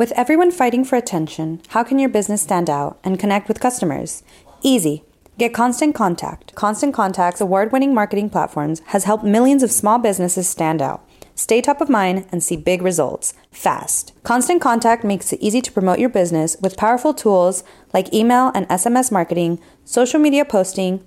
With everyone fighting for attention, how can your business stand out and connect with customers? Easy. Get Constant Contact. Constant Contact's award winning marketing platforms has helped millions of small businesses stand out. Stay top of mind and see big results fast. Constant Contact makes it easy to promote your business with powerful tools like email and SMS marketing, social media posting,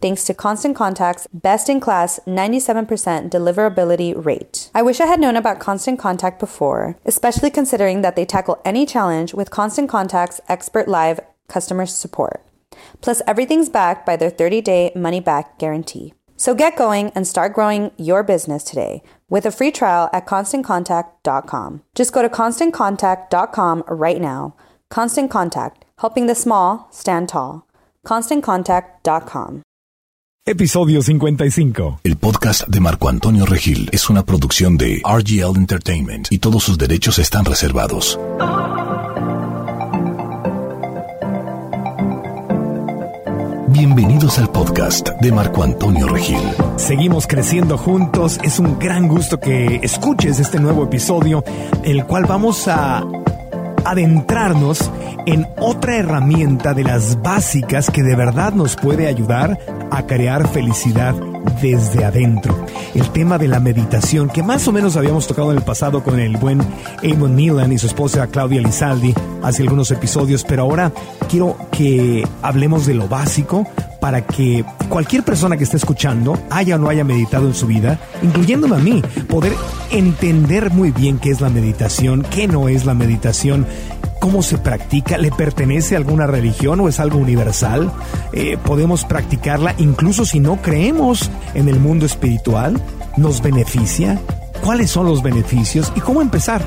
thanks to Constant Contact's best in class 97% deliverability rate. I wish I had known about Constant Contact before, especially considering that they tackle any challenge with Constant Contact's expert live customer support. Plus, everything's backed by their 30 day money back guarantee. So get going and start growing your business today with a free trial at constantcontact.com. Just go to constantcontact.com right now. Constant Contact, helping the small stand tall. ConstantContact.com. Episodio 55. El podcast de Marco Antonio Regil es una producción de RGL Entertainment y todos sus derechos están reservados. Bienvenidos al podcast de Marco Antonio Regil. Seguimos creciendo juntos. Es un gran gusto que escuches este nuevo episodio, el cual vamos a adentrarnos en otra herramienta de las básicas que de verdad nos puede ayudar a crear felicidad desde adentro. El tema de la meditación, que más o menos habíamos tocado en el pasado con el buen Eamon Milan y su esposa Claudia Lizaldi hace algunos episodios, pero ahora quiero que hablemos de lo básico para que cualquier persona que esté escuchando, haya o no haya meditado en su vida, incluyéndome a mí, poder entender muy bien qué es la meditación, qué no es la meditación, cómo se practica, le pertenece a alguna religión o es algo universal, eh, podemos practicarla incluso si no creemos en el mundo espiritual, nos beneficia, cuáles son los beneficios y cómo empezar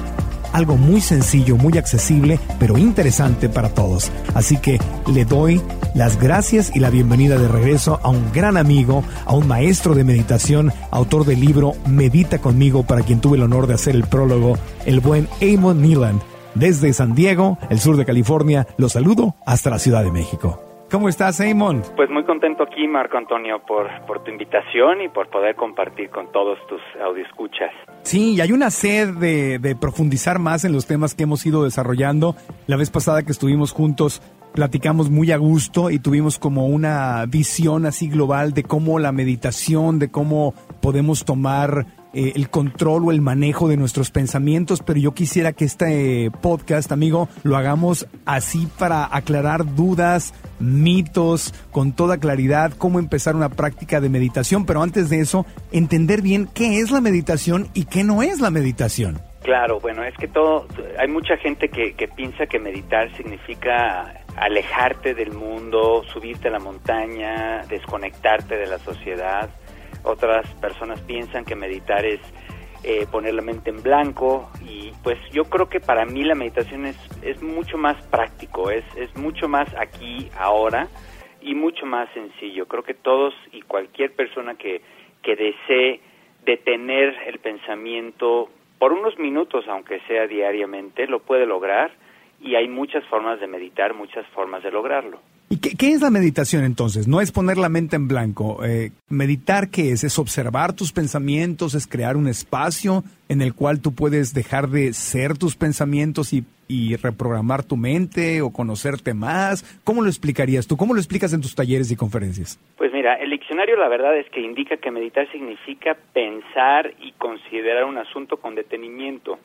algo muy sencillo, muy accesible, pero interesante para todos. Así que le doy las gracias y la bienvenida de regreso a un gran amigo, a un maestro de meditación, autor del libro Medita conmigo, para quien tuve el honor de hacer el prólogo, el buen Amon Neelan. Desde San Diego, el sur de California, lo saludo hasta la Ciudad de México. ¿Cómo estás, Amon? Pues muy contento aquí, Marco Antonio, por, por tu invitación y por poder compartir con todos tus audioscuchas. Sí, y hay una sed de, de profundizar más en los temas que hemos ido desarrollando. La vez pasada que estuvimos juntos, platicamos muy a gusto y tuvimos como una visión así global de cómo la meditación, de cómo podemos tomar eh, el control o el manejo de nuestros pensamientos, pero yo quisiera que este podcast, amigo, lo hagamos así para aclarar dudas, mitos, con toda claridad, cómo empezar una práctica de meditación, pero antes de eso, entender bien qué es la meditación y qué no es la meditación. Claro, bueno, es que todo, hay mucha gente que, que piensa que meditar significa alejarte del mundo, subirte a la montaña, desconectarte de la sociedad otras personas piensan que meditar es eh, poner la mente en blanco y pues yo creo que para mí la meditación es, es mucho más práctico, es, es mucho más aquí, ahora y mucho más sencillo. Creo que todos y cualquier persona que, que desee detener el pensamiento por unos minutos, aunque sea diariamente, lo puede lograr y hay muchas formas de meditar, muchas formas de lograrlo. ¿Y qué, es la meditación entonces? No es poner la mente en blanco. Eh, meditar, ¿qué es? Es observar tus pensamientos, es crear un espacio en el cual tú puedes dejar de ser tus pensamientos y, y reprogramar tu mente o conocerte más. ¿Cómo lo explicarías tú? ¿Cómo lo explicas en tus talleres y conferencias? Pues mira, el diccionario la verdad es que indica que meditar significa pensar y considerar un asunto con detenimiento,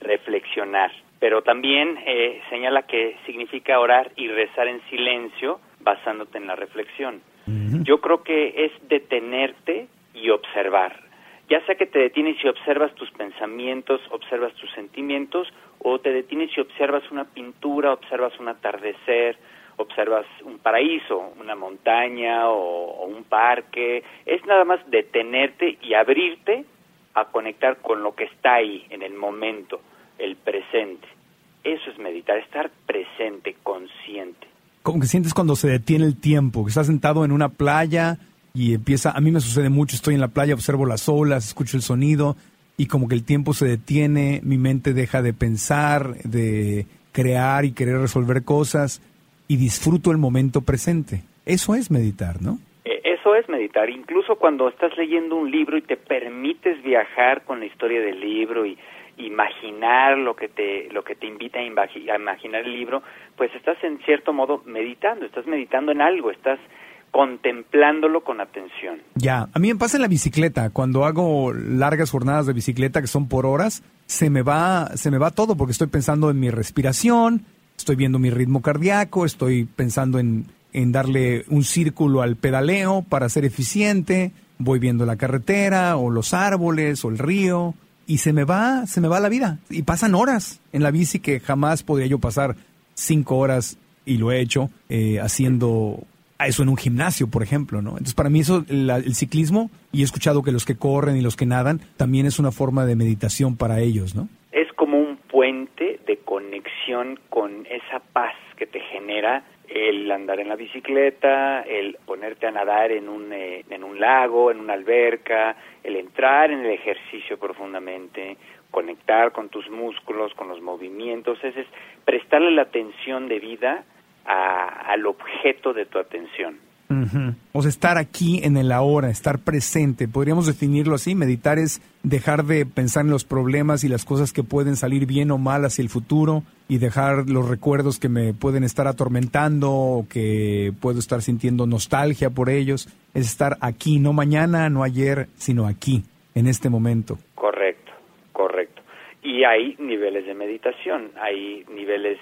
reflexionar pero también eh, señala que significa orar y rezar en silencio basándote en la reflexión. Yo creo que es detenerte y observar. Ya sea que te detienes y observas tus pensamientos, observas tus sentimientos, o te detienes y observas una pintura, observas un atardecer, observas un paraíso, una montaña o, un parque. Es nada más detenerte y abrirte a conectar con lo que está ahí, en el momento, el presente. Eso es meditar, estar presente, consciente. Como que sientes cuando se detiene el tiempo, que estás sentado en una playa y empieza, a mí me sucede mucho, estoy en la playa, observo las olas, escucho el sonido y como que el tiempo se detiene, mi mente deja de pensar, de crear y querer resolver cosas y disfruto el momento presente. Eso es meditar, ¿no? E, eso es meditar. Incluso cuando estás leyendo un libro y te permites viajar con la historia del libro y imaginar lo que te lo que te invita a, imaginar el libro, pues estás en cierto modo meditando, estás meditando en algo, estás contemplándolo con atención. Ya, a mí me pasa en la bicicleta, cuando hago largas jornadas de bicicleta que son por horas, se me va se me va todo porque estoy pensando en mi respiración, estoy viendo mi ritmo cardíaco, estoy pensando en, en darle un círculo al pedaleo para ser eficiente, voy viendo la carretera o los árboles o el río y se me va, se me va la vida. Y pasan horas en la bici que jamás podría yo pasar cinco horas y lo he hecho eh, haciendo eso en un gimnasio, por ejemplo, ¿no? Entonces, para mí eso, el ciclismo, y he escuchado que los que corren y los que nadan, también es una forma de meditación para ellos, ¿no? Es como un puente de conexión con esa paz que te genera el andar en la bicicleta, el ponerte a nadar en un, eh, en un lago, en una alberca, el entrar en el ejercicio profundamente, conectar con tus músculos, con los movimientos, es, es prestarle la atención de vida al objeto de tu atención. O sea, estar aquí en el ahora, estar presente, podríamos definirlo así, meditar es dejar de pensar en los problemas y las cosas que pueden salir bien o mal hacia el futuro y dejar los recuerdos que me pueden estar atormentando o que puedo estar sintiendo nostalgia por ellos, es estar aquí, no mañana, no ayer, sino aquí, en este momento. Correcto, correcto. Y hay niveles de meditación, hay niveles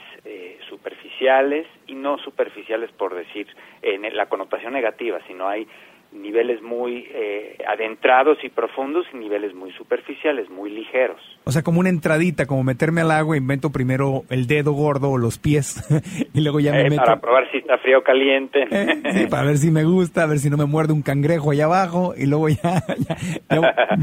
superficiales y no superficiales por decir en la connotación negativa, sino hay niveles muy eh, adentrados y profundos y niveles muy superficiales, muy ligeros. O sea, como una entradita, como meterme al agua, invento primero el dedo gordo o los pies y luego ya me eh, meto. Para probar si está frío o caliente. sí, para ver si me gusta, a ver si no me muerde un cangrejo allá abajo y luego ya,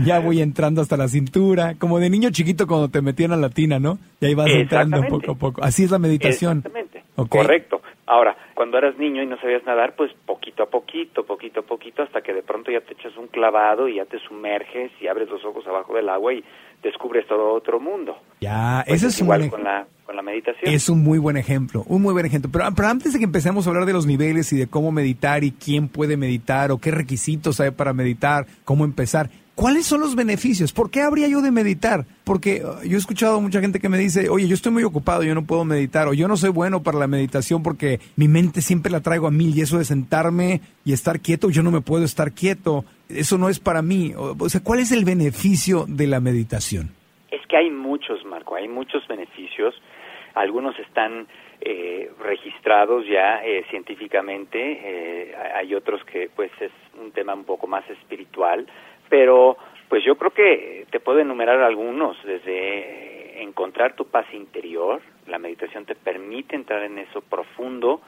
ya, voy entrando hasta la cintura, como de niño chiquito cuando te metían a la tina, ¿no? Y ahí vas entrando poco a poco. Así es la meditación. Exactamente. Correcto. Ahora, cuando eras niño y no sabías nadar, pues poquito a poquito, poquito a poquito, hasta que de pronto ya te echas un clavado y ya te sumerges y abres los ojos abajo del agua y descubres todo otro mundo. Ya, pues eso es igual con la, con la meditación. Es un muy buen ejemplo, un muy buen ejemplo. Pero, pero antes de que empecemos a hablar de los niveles y de cómo meditar y quién puede meditar o qué requisitos hay para meditar, cómo empezar, ¿Cuáles son los beneficios? ¿Por qué habría yo de meditar? Porque uh, yo he escuchado mucha gente que me dice, oye, yo estoy muy ocupado, yo no puedo meditar, o yo no soy bueno para la meditación porque mi mente siempre la traigo a mil y eso de sentarme y estar quieto, yo no me puedo estar quieto, eso no es para mí. O sea, ¿cuál es el beneficio de la meditación? Es que hay muchos, Marco, hay muchos beneficios. Algunos están eh, registrados ya eh, científicamente, eh, hay otros que pues es un tema un poco más espiritual pero pues yo creo que te puedo enumerar algunos, desde encontrar tu paz interior, la meditación te permite entrar en eso profundo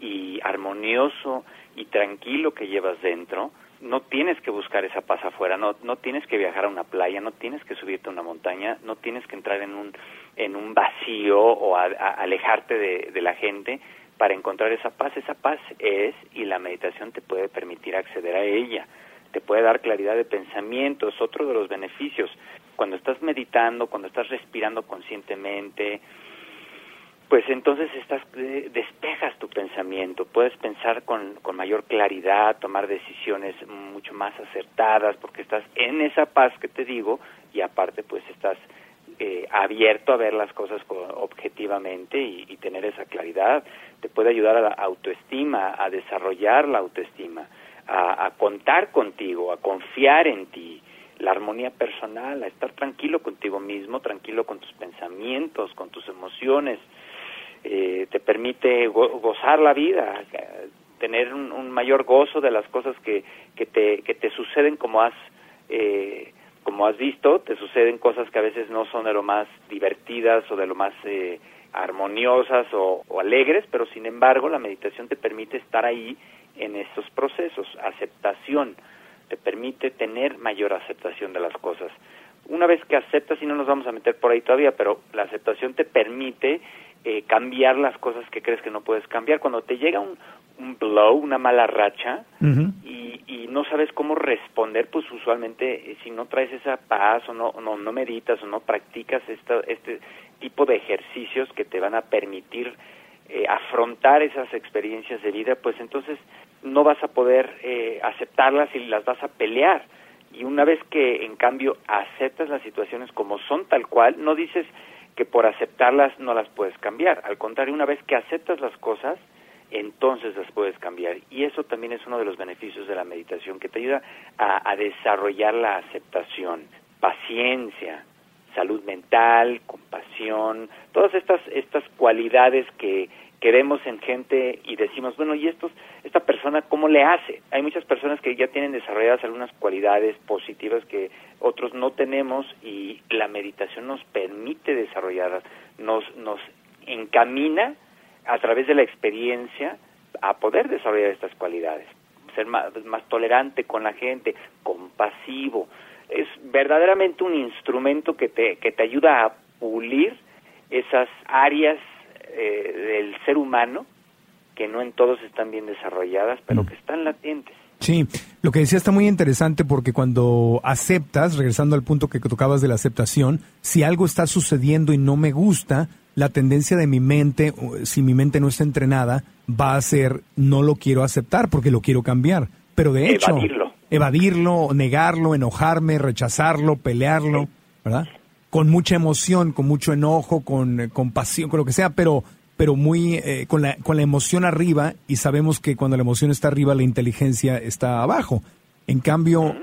y armonioso y tranquilo que llevas dentro, no tienes que buscar esa paz afuera, no, no tienes que viajar a una playa, no tienes que subirte a una montaña, no tienes que entrar en un, en un vacío o alejarte de, de la gente para encontrar esa paz. Esa paz es y la meditación te puede permitir acceder a ella te puede dar claridad de pensamiento, es otro de los beneficios. Cuando estás meditando, cuando estás respirando conscientemente, pues entonces estás despejas tu pensamiento, puedes pensar con, con mayor claridad, tomar decisiones mucho más acertadas, porque estás en esa paz que te digo y aparte pues estás eh, abierto a ver las cosas objetivamente y, y, tener esa claridad. Te puede ayudar a la autoestima, a desarrollar la autoestima a, contar contigo, a confiar en ti, la armonía personal, a estar tranquilo contigo mismo, tranquilo con tus pensamientos, con tus emociones, eh, te permite gozar la vida, tener un, mayor gozo de las cosas que, que, te, que te suceden como has, eh, como has visto, te suceden cosas que a veces no son de lo más divertidas o de lo más eh, armoniosas o, o alegres, pero sin embargo la meditación te permite estar ahí en estos procesos, aceptación, te permite tener mayor aceptación de las cosas. Una vez que aceptas, y no nos vamos a meter por ahí todavía, pero la aceptación te permite eh, cambiar las cosas que crees que no puedes cambiar. Cuando te llega un, un blow, una mala racha, y, y, no sabes cómo responder, pues usualmente eh, si no traes esa paz o no, no, no meditas o no practicas esta, este tipo de ejercicios que te van a permitir eh, afrontar esas experiencias de vida, pues entonces no vas a poder eh, aceptarlas y las vas a pelear. Y una vez que en cambio aceptas las situaciones como son tal cual, no dices que por aceptarlas no las puedes cambiar. Al contrario, una vez que aceptas las cosas, entonces las puedes cambiar. Y eso también es uno de los beneficios de la meditación, que te ayuda a, desarrollar la aceptación, paciencia, salud mental, compasión, todas estas, estas cualidades que, que vemos en gente y decimos, bueno, ¿y estos, esta persona cómo le hace? Hay muchas personas que ya tienen desarrolladas algunas cualidades positivas que otros no tenemos y la meditación nos permite desarrollarlas, nos, nos encamina a través de la experiencia a poder desarrollar estas cualidades, ser más, más tolerante con la gente, compasivo. Es verdaderamente un instrumento que te, que te ayuda a pulir esas áreas eh, del ser humano que no en todos están bien desarrolladas, pero mm. que están latentes. Sí, lo que decía está muy interesante porque cuando aceptas, regresando al punto que tocabas de la aceptación, si algo está sucediendo y no me gusta, la tendencia de mi mente, si mi mente no está entrenada, va a ser no lo quiero aceptar porque lo quiero cambiar. Pero de hecho, evadirlo, evadirlo negarlo, enojarme, rechazarlo, pelearlo, ¿verdad? con mucha emoción, con mucho enojo, con, eh, compasión, con lo que sea, pero, pero muy eh, con, la, con la emoción arriba y sabemos que cuando la emoción está arriba la inteligencia está abajo. En cambio,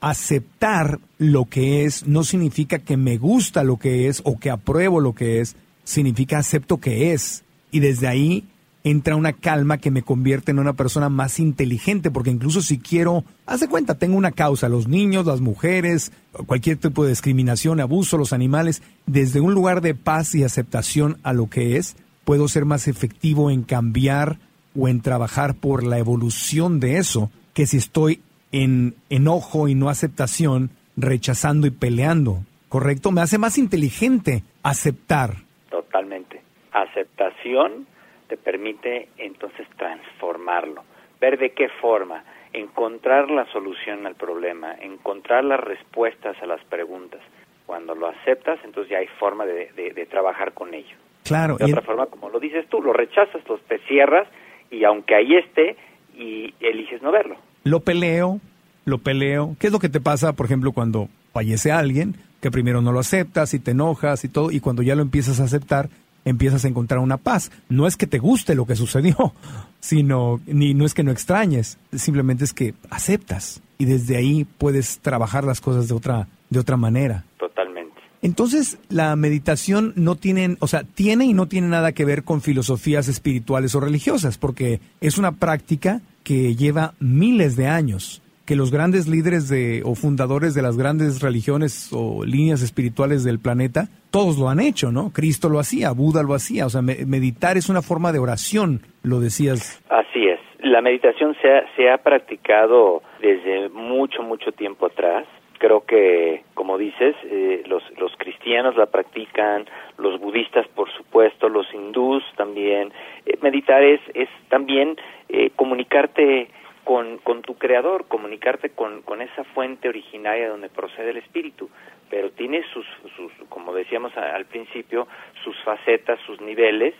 aceptar lo que es no significa que me gusta lo que es o que apruebo lo que es, significa acepto que es. Y desde ahí entra una calma que me convierte en una persona más inteligente, porque incluso si quiero, haz de cuenta, tengo una causa, los niños, las mujeres, cualquier tipo de discriminación, abuso, los animales, desde un lugar de paz y aceptación a lo que es, puedo ser más efectivo en cambiar o en trabajar por la evolución de eso, que si estoy en enojo y no aceptación, rechazando y peleando, ¿correcto? Me hace más inteligente aceptar. Totalmente. Aceptación te permite entonces transformarlo, ver de qué forma, encontrar la solución al problema, encontrar las respuestas a las preguntas. Cuando lo aceptas, entonces ya hay forma de, trabajar con ello. Claro. De otra forma, como lo dices tú, lo rechazas, los te cierras y aunque ahí esté, y eliges no verlo. Lo peleo, lo peleo. ¿Qué es lo que te pasa, por ejemplo, cuando fallece alguien? Que primero no lo aceptas y te enojas y todo, y cuando ya lo empiezas a aceptar, empiezas a encontrar una paz. No es que te guste lo que sucedió, sino ni no es que no extrañes, simplemente es que aceptas y desde ahí puedes trabajar las cosas de otra de otra manera. Totalmente. Entonces, la meditación no tiene, o sea, tiene y no tiene nada que ver con filosofías espirituales o religiosas, porque es una práctica que lleva miles de años que los grandes líderes de, o fundadores de las grandes religiones o líneas espirituales del planeta, todos lo han hecho, ¿no? Cristo lo hacía, Buda lo hacía, o sea, meditar es una forma de oración, lo decías. Así es, la meditación se ha, se ha practicado desde mucho, mucho tiempo atrás. Creo que, como dices, eh, los, los cristianos la practican, los budistas, por supuesto, los hindús también. Eh, meditar es, es también eh, comunicarte con, con tu creador, comunicarte con, con esa fuente originaria donde procede el espíritu, pero tiene sus, sus como decíamos al principio, sus facetas, sus niveles,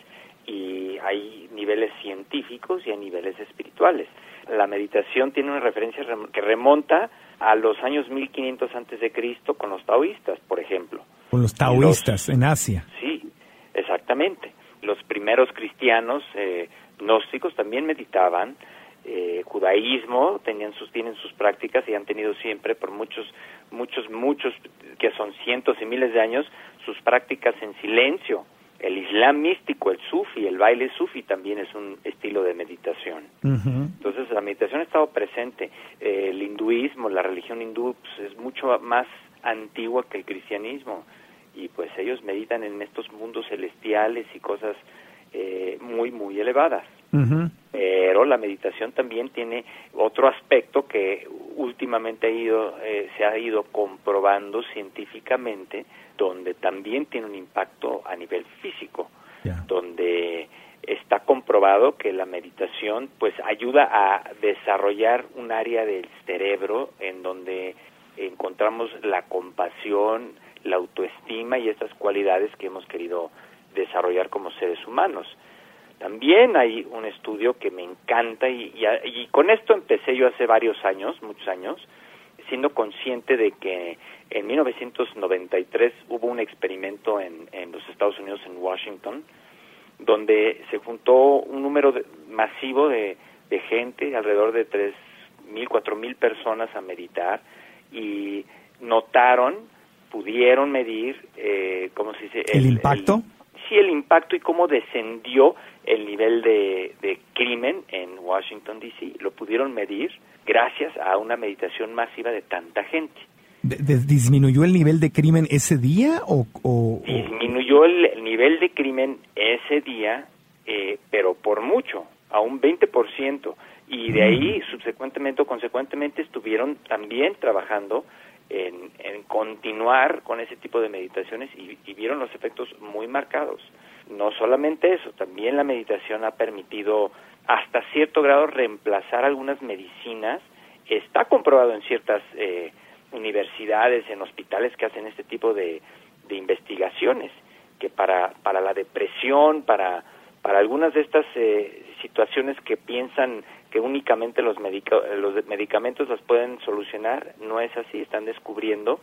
y hay niveles científicos y hay niveles espirituales. La meditación tiene una referencia que remonta a los años 1500 antes de Cristo con los taoístas, por ejemplo. Con los taoístas en Asia. Sí, exactamente. Los primeros cristianos eh, gnósticos también meditaban, eh, judaísmo tenían sus tienen sus prácticas y han tenido siempre por muchos muchos muchos que son cientos y miles de años sus prácticas en silencio El Islam místico, el sufi, el baile sufi también es un estilo de meditación. Entonces la meditación ha estado presente. Eh, el hinduismo, la religión hindú pues, es mucho más antigua que el cristianismo y pues ellos meditan en estos mundos celestiales y cosas eh, muy, muy elevadas. Pero la meditación también tiene otro aspecto que últimamente ha ido, eh, se ha ido comprobando científicamente, donde también tiene un impacto a nivel físico, donde está comprobado que la meditación pues ayuda a desarrollar un área del cerebro en donde encontramos la compasión, la autoestima y estas cualidades que hemos querido desarrollar como seres humanos. También hay un estudio que me encanta y, y, con esto empecé yo hace varios años, muchos años, siendo consciente de que en 1993 hubo un experimento en, en los Estados Unidos, en Washington, donde se juntó un número masivo de, de gente, alrededor de 3.000, 4.000 personas a meditar y notaron, pudieron medir, eh, ¿cómo se dice? ¿El, impacto? sí, el impacto y cómo descendió el nivel de, crimen en Washington, D.C. Lo pudieron medir gracias a una meditación masiva de tanta gente. ¿Disminuyó el nivel de crimen ese día o...? Disminuyó el, nivel de crimen ese día, eh, pero por mucho, a un 20%. Y de ahí, mm. subsecuentemente o consecuentemente, estuvieron también trabajando en, continuar con ese tipo de meditaciones y vieron los efectos muy marcados. No solamente eso, también la meditación ha permitido hasta cierto grado reemplazar algunas medicinas. Está comprobado en ciertas eh, universidades, en hospitales que hacen este tipo de, investigaciones, que para, para la depresión, para, para algunas de estas eh, situaciones que piensan que únicamente los, los medicamentos las pueden solucionar, no es así, están descubriendo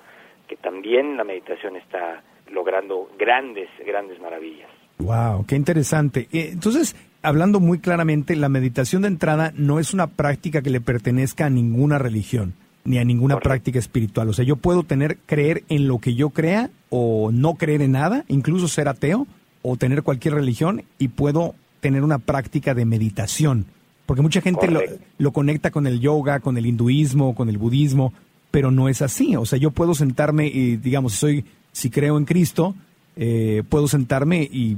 que también la meditación está logrando grandes, grandes maravillas. Wow, qué interesante. Eh, entonces, hablando muy claramente, la meditación de entrada no es una práctica que le pertenezca a ninguna religión ni a ninguna práctica espiritual. O sea, yo puedo tener creer en lo que yo crea o no creer en nada, incluso ser ateo o tener cualquier religión y puedo tener una práctica de meditación. Porque mucha gente lo, lo, conecta con el yoga, con el hinduismo, con el budismo, pero no es así. O sea, yo puedo sentarme y, digamos, si soy, si creo en Cristo, eh, puedo sentarme y,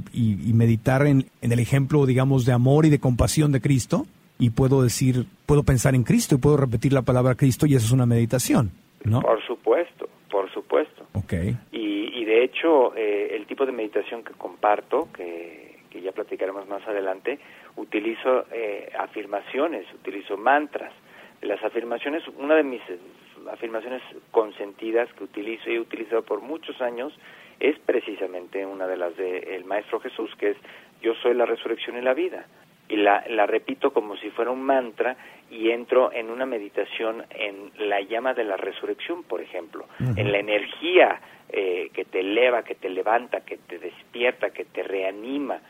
meditar en, el ejemplo, digamos, de amor y de compasión de Cristo y puedo decir, puedo pensar en Cristo y puedo repetir la palabra Cristo y eso es una meditación, ¿no? Por supuesto, por supuesto. Okay. Y, de hecho, eh, el tipo de meditación que comparto, que, que ya platicaremos más adelante, utilizo eh, afirmaciones, utilizo mantras. Las afirmaciones, una de mis afirmaciones consentidas que utilizo y he utilizado por muchos años es precisamente una de las del Maestro Jesús, que es yo soy la resurrección y la vida. Y la, la repito como si fuera un mantra y entro en una meditación en la llama de la resurrección, por ejemplo, en la energía eh, que te eleva, que te levanta, que te despierta, que te reanima.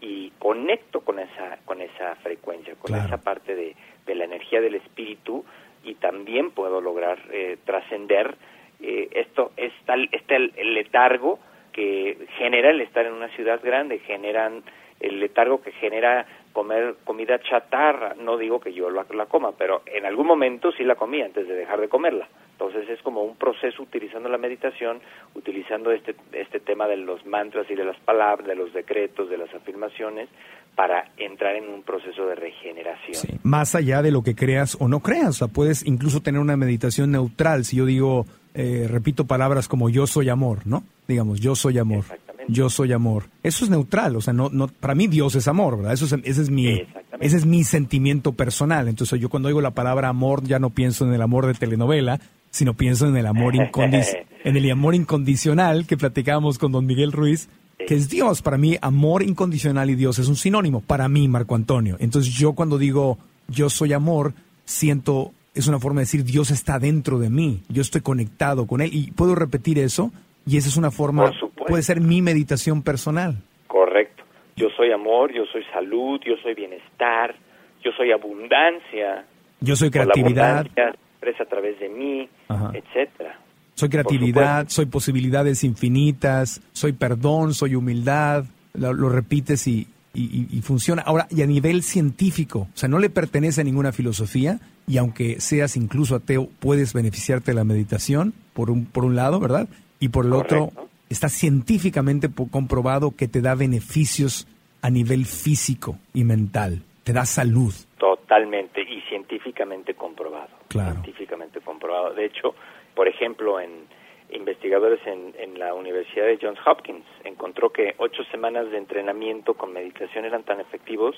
Y conecto con esa, con esa frecuencia, con esa parte de, de, la energía del espíritu y también puedo lograr eh, trascender eh, esto es tal, este el, letargo que genera el estar en una ciudad grande, generan el letargo que genera comer comida chatarra. No digo que yo la, coma, pero en algún momento sí la comí antes de dejar de comerla. Entonces es como un proceso utilizando la meditación, utilizando este, este tema de los mantras y de las palabras, de los decretos, de las afirmaciones, para entrar en un proceso de regeneración. Más allá de lo que creas o no creas, o puedes incluso tener una meditación neutral. Si yo digo, eh, repito palabras como yo soy amor, ¿no? Digamos, yo soy amor. Yo soy amor. Eso es neutral, o sea, no, no, para mí Dios es amor, ¿verdad? Eso es, ese es mi, ese es mi sentimiento personal. Entonces yo cuando oigo la palabra amor ya no pienso en el amor de telenovela, sino pienso en el amor incondicional, en el amor incondicional que platicábamos con don Miguel Ruiz, que es Dios. Para mí, amor incondicional y Dios es un sinónimo. Para mí, Marco Antonio. Entonces yo cuando digo yo soy amor, siento es una forma de decir Dios está dentro de mí, yo estoy conectado con Él y puedo repetir eso y esa es una forma, puede ser mi meditación personal. Correcto. Yo soy amor, yo soy salud, yo soy bienestar, yo soy abundancia. Yo soy creatividad. La a través de mí, etcétera. Soy creatividad, soy posibilidades infinitas, soy perdón, soy humildad, lo, repites y, y, funciona. Ahora, y a nivel científico, o sea, no le pertenece a ninguna filosofía y aunque seas incluso ateo, puedes beneficiarte de la meditación, por un, por un lado, ¿verdad? Y por el otro, está científicamente comprobado que te da beneficios a nivel físico y mental, te da salud. Totalmente, y científicamente comprobado. Claro. Científicamente comprobado. De hecho, por ejemplo, en investigadores en, en, la Universidad de Johns Hopkins encontró que ocho semanas de entrenamiento con meditación eran tan efectivos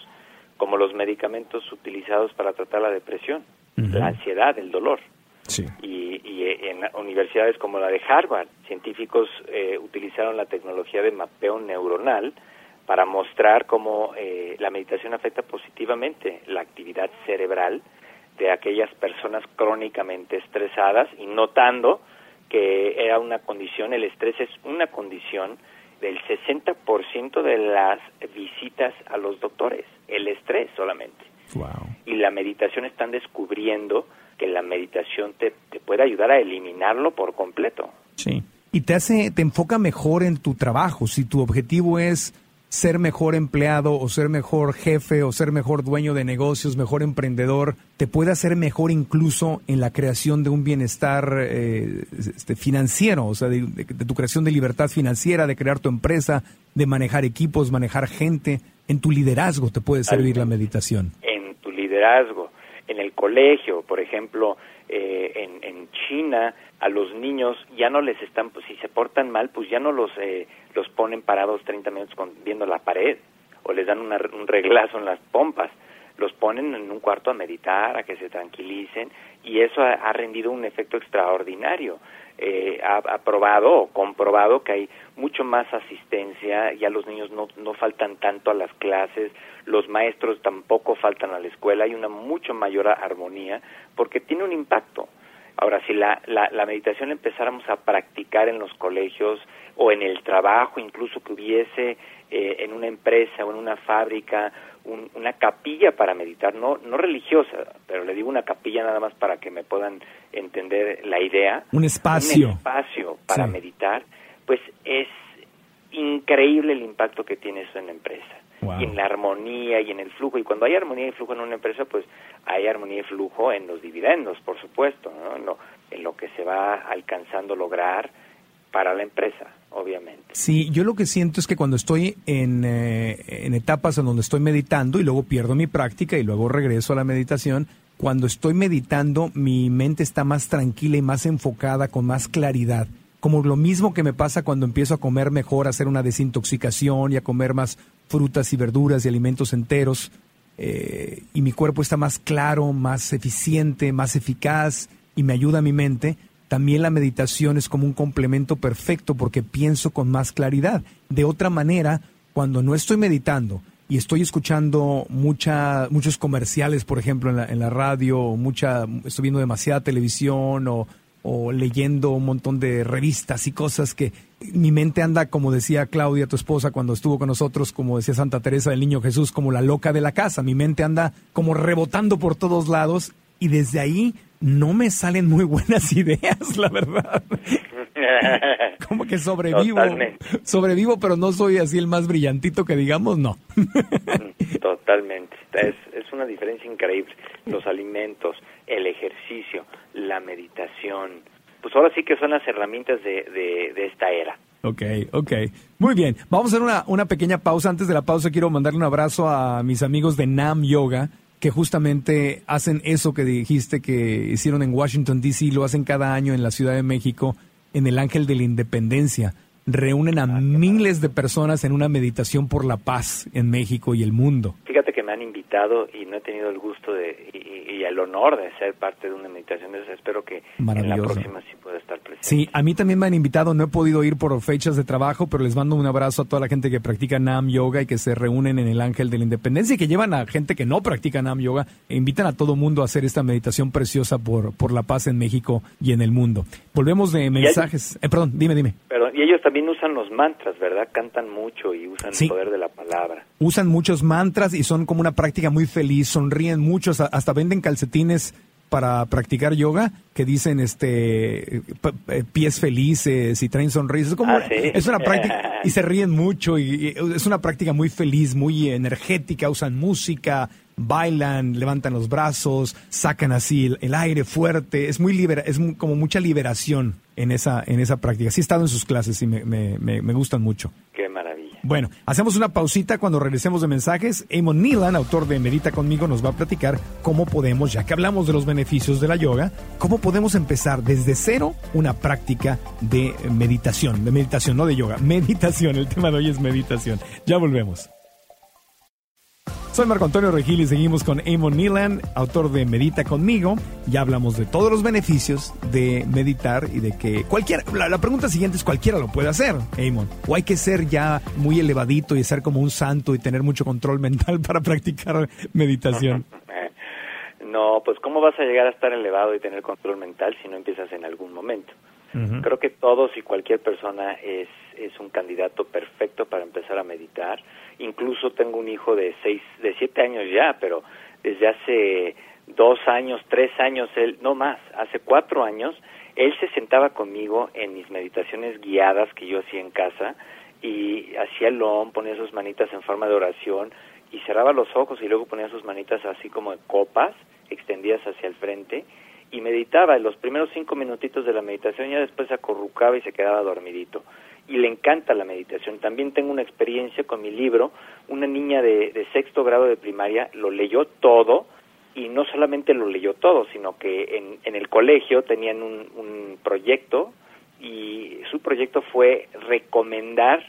como los medicamentos utilizados para tratar la depresión, la ansiedad, el dolor. Sí. Y, en universidades como la de Harvard, científicos eh, utilizaron la tecnología de mapeo neuronal para mostrar cómo eh, la meditación afecta positivamente la actividad cerebral de aquellas personas crónicamente estresadas y notando que era una condición, el estrés es una condición del 60% de las visitas a los doctores, el estrés solamente. Y la meditación están descubriendo que la meditación te, te puede ayudar a eliminarlo por completo. Sí. Y te hace, te enfoca mejor en tu trabajo. Si tu objetivo es ser mejor empleado o ser mejor jefe o ser mejor dueño de negocios, mejor emprendedor, te puede hacer mejor incluso en la creación de un bienestar eh, este, financiero, o sea, de, tu creación de libertad financiera, de crear tu empresa, de manejar equipos, manejar gente. En tu liderazgo te puede servir la meditación. En tu liderazgo, en el colegio, por ejemplo, eh, en, China a los niños ya no les están, pues si se portan mal, pues ya no los, eh, los ponen parados 30 minutos con, viendo la pared o les dan un reglazo en las pompas. Los ponen en un cuarto a meditar, a que se tranquilicen y eso ha, rendido un efecto extraordinario. Eh, ha, ha, probado o comprobado que hay mucho más asistencia, ya los niños no, no faltan tanto a las clases, los maestros tampoco faltan a la escuela, hay una mucho mayor armonía porque tiene un impacto. Ahora, si la, la, meditación empezáramos a practicar en los colegios o en el trabajo, incluso que hubiese eh, en una empresa o en una fábrica una capilla para meditar, no, no religiosa, pero le digo una capilla nada más para que me puedan entender la idea. Un espacio. Un espacio para meditar, pues es increíble el impacto que tiene eso en la empresa y en la armonía y en el flujo. Y cuando hay armonía y flujo en una empresa, pues hay armonía y flujo en los dividendos, por supuesto, ¿no? en, lo, en lo que se va alcanzando lograr para la empresa, obviamente. Sí, yo lo que siento es que cuando estoy en, eh, en etapas en donde estoy meditando y luego pierdo mi práctica y luego regreso a la meditación, cuando estoy meditando mi mente está más tranquila y más enfocada, con más claridad como lo mismo que me pasa cuando empiezo a comer mejor, a hacer una desintoxicación y a comer más frutas y verduras y alimentos enteros, eh, y mi cuerpo está más claro, más eficiente, más eficaz y me ayuda a mi mente, también la meditación es como un complemento perfecto porque pienso con más claridad. De otra manera, cuando no estoy meditando y estoy escuchando mucha, muchos comerciales, por ejemplo, en la, en la radio, o mucha, estoy viendo demasiada televisión o o leyendo un montón de revistas y cosas que mi mente anda, como decía Claudia, tu esposa, cuando estuvo con nosotros, como decía Santa Teresa del Niño Jesús, como la loca de la casa. Mi mente anda como rebotando por todos lados y desde ahí no me salen muy buenas ideas, la verdad. como que sobrevivo. Sobrevivo, pero no soy así el más brillantito que digamos, no. Totalmente. Es, es una diferencia increíble. Los alimentos, el ejercicio, la meditación. Pues ahora sí que son las herramientas de, de, esta era. Ok, ok. Muy bien. Vamos a hacer una, una pequeña pausa. Antes de la pausa quiero mandarle un abrazo a mis amigos de Nam Yoga que justamente hacen eso que dijiste que hicieron en Washington, D.C., lo hacen cada año en la Ciudad de México, en el Ángel de la Independencia reúnen a miles de personas en una meditación por la paz en México y el mundo. Fíjate que me han invitado y no he tenido el gusto de, y, el honor de ser parte de una meditación de esas. Espero que en la próxima sí pueda estar. Sí, a mí también me han invitado, no he podido ir por fechas de trabajo, pero les mando un abrazo a toda la gente que practica Nam Yoga y que se reúnen en el Ángel de la Independencia y que llevan a gente que no practica Nam Yoga e invitan a todo mundo a hacer esta meditación preciosa por, por la paz en México y en el mundo. Volvemos de mensajes. Eh, perdón, dime, dime. Perdón, y ellos también usan los mantras, ¿verdad? Cantan mucho y usan el poder de la palabra. Usan muchos mantras y son como una práctica muy feliz, sonríen muchos, hasta venden calcetines para practicar yoga que dicen este eh, pies felices y traen sonrisas. Como, ah, Es una práctica y se ríen mucho y, es una práctica muy feliz, muy energética, usan música, bailan, levantan los brazos, sacan así el, aire fuerte, es muy libera, es como mucha liberación en esa, en esa práctica. Sí he estado en sus clases y me, me, me, gustan mucho. Qué. Bueno, hacemos una pausita cuando regresemos de mensajes. Eamon Neelan, autor de Medita conmigo, nos va a platicar cómo podemos, ya que hablamos de los beneficios de la yoga, cómo podemos empezar desde cero una práctica de meditación, de meditación, no de yoga, meditación. El tema de hoy es meditación. Ya volvemos. Soy Marco Antonio Regil y seguimos con Amon Neelan, autor de Medita conmigo. Ya hablamos de todos los beneficios de meditar y de que cualquiera, la, pregunta siguiente es cualquiera lo puede hacer, Amon. O hay que ser ya muy elevadito y ser como un santo y tener mucho control mental para practicar meditación. No, pues ¿cómo vas a llegar a estar elevado y tener control mental si no empiezas en algún momento? Creo que todos y cualquier persona es, es un candidato perfecto para empezar a meditar. Incluso tengo un hijo de seis, de siete años ya, pero desde hace dos años, tres años, él, no más, hace cuatro años, él se sentaba conmigo en mis meditaciones guiadas que yo hacía en casa y hacía el long, ponía sus manitas en forma de oración y cerraba los ojos y luego ponía sus manitas así como en copas, extendidas hacia el frente y meditaba. En los primeros cinco minutitos de la meditación ya después se acurrucaba y se quedaba dormidito y le encanta la meditación. También tengo una experiencia con mi libro, una niña de, sexto grado de primaria lo leyó todo y no solamente lo leyó todo, sino que en, en el colegio tenían un, proyecto y su proyecto fue recomendar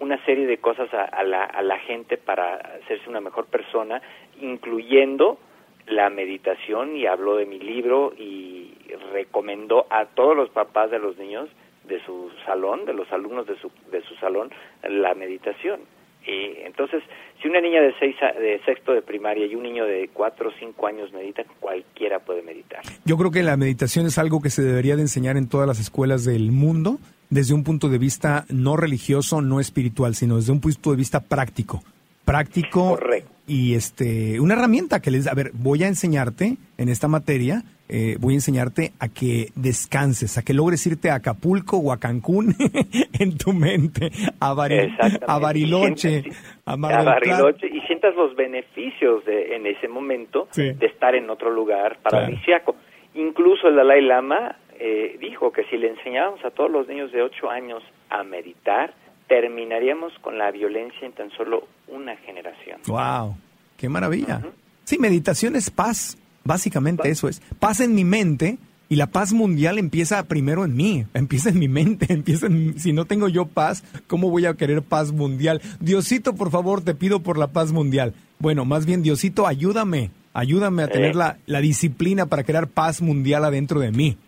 una serie de cosas a, la, a la gente para hacerse una mejor persona, incluyendo la meditación y habló de mi libro y recomendó a todos los papás de los niños de su salón, de los alumnos de su, de su salón, la meditación. Y entonces, si una niña de, seis, de sexto de primaria y un niño de cuatro o cinco años meditan, cualquiera puede meditar. Yo creo que la meditación es algo que se debería de enseñar en todas las escuelas del mundo, desde un punto de vista no religioso, no espiritual, sino desde un punto de vista práctico. Práctico Correcto. Y este, una herramienta que les, a ver, voy a enseñarte en esta materia eh, voy a enseñarte a que descanses, a que logres irte a Acapulco o a Cancún en tu mente, a, a Bariloche, a, Bariloche y sientas los beneficios de, en ese momento de estar en otro lugar paradisiaco. Incluso el Dalai Lama eh, dijo que si le enseñábamos a todos los niños de 8 años a meditar, terminaríamos con la violencia en tan solo una generación. ¡Wow! ¡Qué maravilla! Sí, meditación es paz Básicamente eso es. Paz en mi mente y la paz mundial empieza primero en mí, empieza en mi mente, empieza en, si no tengo yo paz, ¿cómo voy a querer paz mundial? Diosito, por favor, te pido por la paz mundial. Bueno, más bien, Diosito, ayúdame, ayúdame a tener la, la disciplina para crear paz mundial adentro de mí.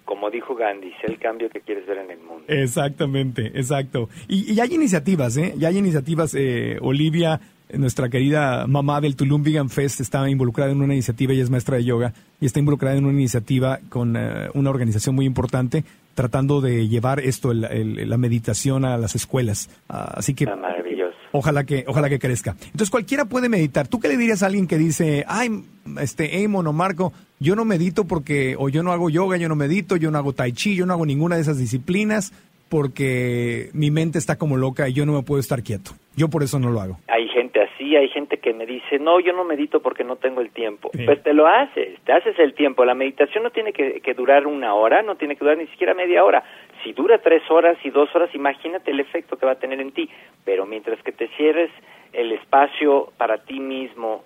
Gandhi, sé el cambio que quieres ver en el mundo. Exactamente, exacto. Y, y hay iniciativas, ¿eh? Ya hay iniciativas, eh, Olivia, nuestra querida mamá del Tulum Vegan Fest está involucrada en una iniciativa, ella es maestra de yoga, y está involucrada en una iniciativa con eh, una organización muy importante tratando de llevar esto, la meditación a las escuelas. Ah, así que... Ojalá que, ojalá que crezca. Entonces cualquiera puede meditar. ¿Tú qué le dirías a alguien que dice, ay, este, Amon o Marco, yo no medito porque, o yo no hago yoga, yo no medito, yo no hago tai chi, yo no hago ninguna de esas disciplinas porque mi mente está como loca y yo no me puedo estar quieto. Yo por eso no lo hago. Hay gente así, hay gente que me dice, no, yo no medito porque no tengo el tiempo. Pues te lo haces, te haces el tiempo. La meditación no tiene que, durar una hora, no tiene que durar ni siquiera media hora. Si dura tres horas y dos horas, imagínate el efecto que va a tener en ti. Pero mientras que te cierres el espacio para ti mismo,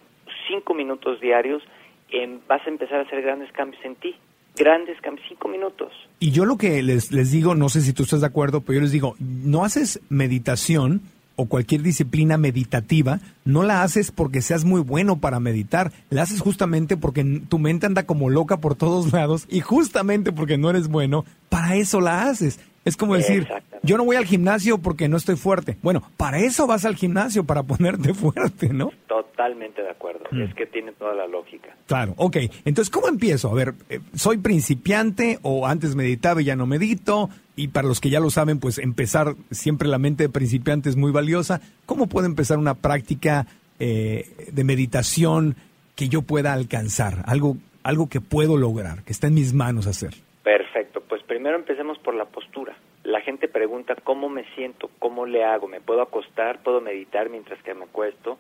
cinco minutos diarios, em, vas a empezar a hacer grandes cambios en ti grandes cambios, cinco minutos. Y yo lo que les, les digo, no sé si tú estás de acuerdo, pero yo les digo, no haces meditación o cualquier disciplina meditativa, no la haces porque seas muy bueno para meditar, la haces justamente porque tu mente anda como loca por todos lados y justamente porque no eres bueno, para eso la haces. Es como decir, yo no voy al gimnasio porque no estoy fuerte. Bueno, para eso vas al gimnasio, para ponerte fuerte, ¿no? Totalmente de acuerdo. Mm. Es que tiene toda la lógica. Claro, ok. Entonces, ¿cómo empiezo? A ver, eh, ¿soy principiante o antes meditaba y ya no medito? Y para los que ya lo saben, pues empezar, siempre la mente de principiante es muy valiosa. ¿Cómo puedo empezar una práctica eh, de meditación que yo pueda alcanzar? Algo algo que puedo lograr, que está en mis manos hacer? Perfecto, pues primero empecemos por la postura. La gente pregunta cómo me siento, cómo le hago, me puedo acostar, puedo meditar mientras que me acuesto.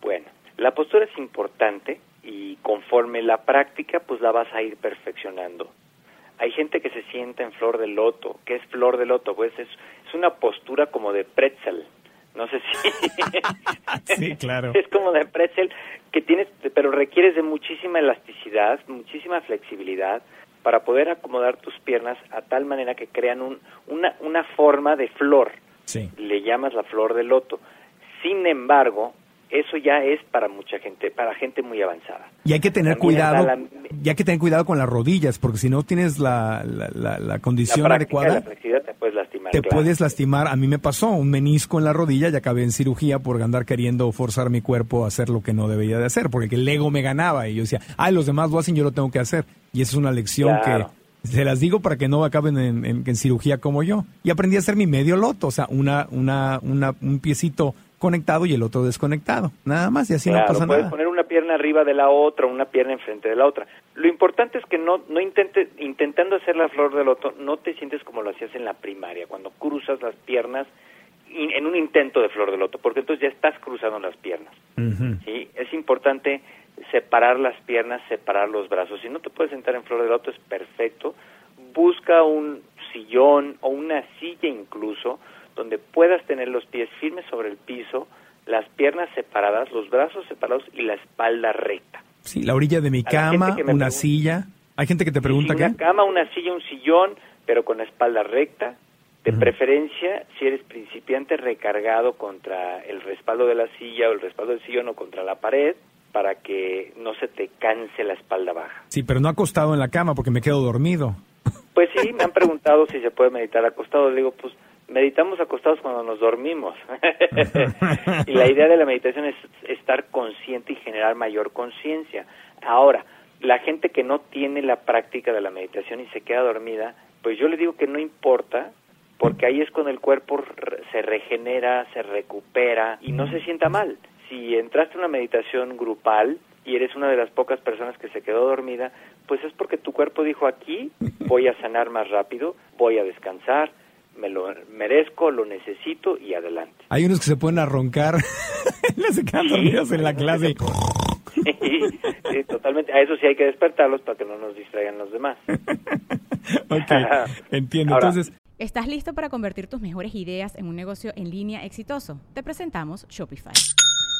Bueno, la postura es importante y conforme la práctica pues la vas a ir perfeccionando. Hay gente que se sienta en flor de loto. ¿Qué es flor de loto? Pues es, es una postura como de pretzel. No sé si... sí, claro. Es como de pretzel que tienes, pero requieres de muchísima elasticidad, muchísima flexibilidad para poder acomodar tus piernas a tal manera que crean un, una, una forma de flor. Sí. Le llamas la flor de loto. Sin embargo, eso ya es para mucha gente, para gente muy avanzada. Y hay que tener cuidado, y hay que tener cuidado con las rodillas, porque si no tienes la, la, la, condición adecuada, te puedes lastimar. Te puedes lastimar. A mí me pasó un menisco en la rodilla y acabé en cirugía por andar queriendo forzar mi cuerpo a hacer lo que no debía de hacer, porque el ego me ganaba y yo decía, ay, los demás lo hacen, yo lo tengo que hacer. Y esa es una lección que se las digo para que no acaben en, en, cirugía como yo. Y aprendí a hacer mi medio loto, o sea, una, una, una, un piecito conectado y el otro desconectado. Nada más y así no pasa puedes poner una pierna arriba de la otra, una pierna enfrente de la otra. Lo importante es que no no intente intentando hacer la flor del loto, no te sientes como lo hacías en la primaria, cuando cruzas las piernas en un intento de flor de loto, porque entonces ya estás cruzando las piernas. ¿sí? Es importante separar las piernas, separar los brazos. Si no te puedes sentar en flor de loto es perfecto. Busca un sillón o una silla incluso donde puedas tener los pies firmes sobre el piso, las piernas separadas, los brazos separados y la espalda recta. Sí, la orilla de mi cama, una silla. Hay gente que te pregunta qué. Una cama, una silla, un sillón, pero con la espalda recta. De preferencia, si eres principiante, recargado contra el respaldo de la silla o el respaldo del sillón o contra la pared para que no se te canse la espalda baja. Sí, pero no acostado en la cama porque me quedo dormido. Pues sí, me han preguntado si se puede meditar acostado. Le digo, pues meditamos acostados cuando nos dormimos. y la idea de la meditación es estar consciente y generar mayor conciencia. Ahora, la gente que no tiene la práctica de la meditación y se queda dormida, pues yo le digo que no importa, porque ahí es cuando el cuerpo se regenera, se recupera y no se sienta mal. Si entraste en una meditación grupal y eres una de las pocas personas que se quedó dormida, pues es porque tu cuerpo dijo aquí voy a sanar más rápido, voy a descansar, me lo merezco, lo necesito y adelante. Hay unos que se pueden a roncar, se quedan dormidos en la clase. sí, totalmente. A eso sí hay que despertarlos para que no nos distraigan los demás. ok, entiendo. Entonces, ¿Estás listo para convertir tus mejores ideas en un negocio en línea exitoso? Te presentamos Shopify.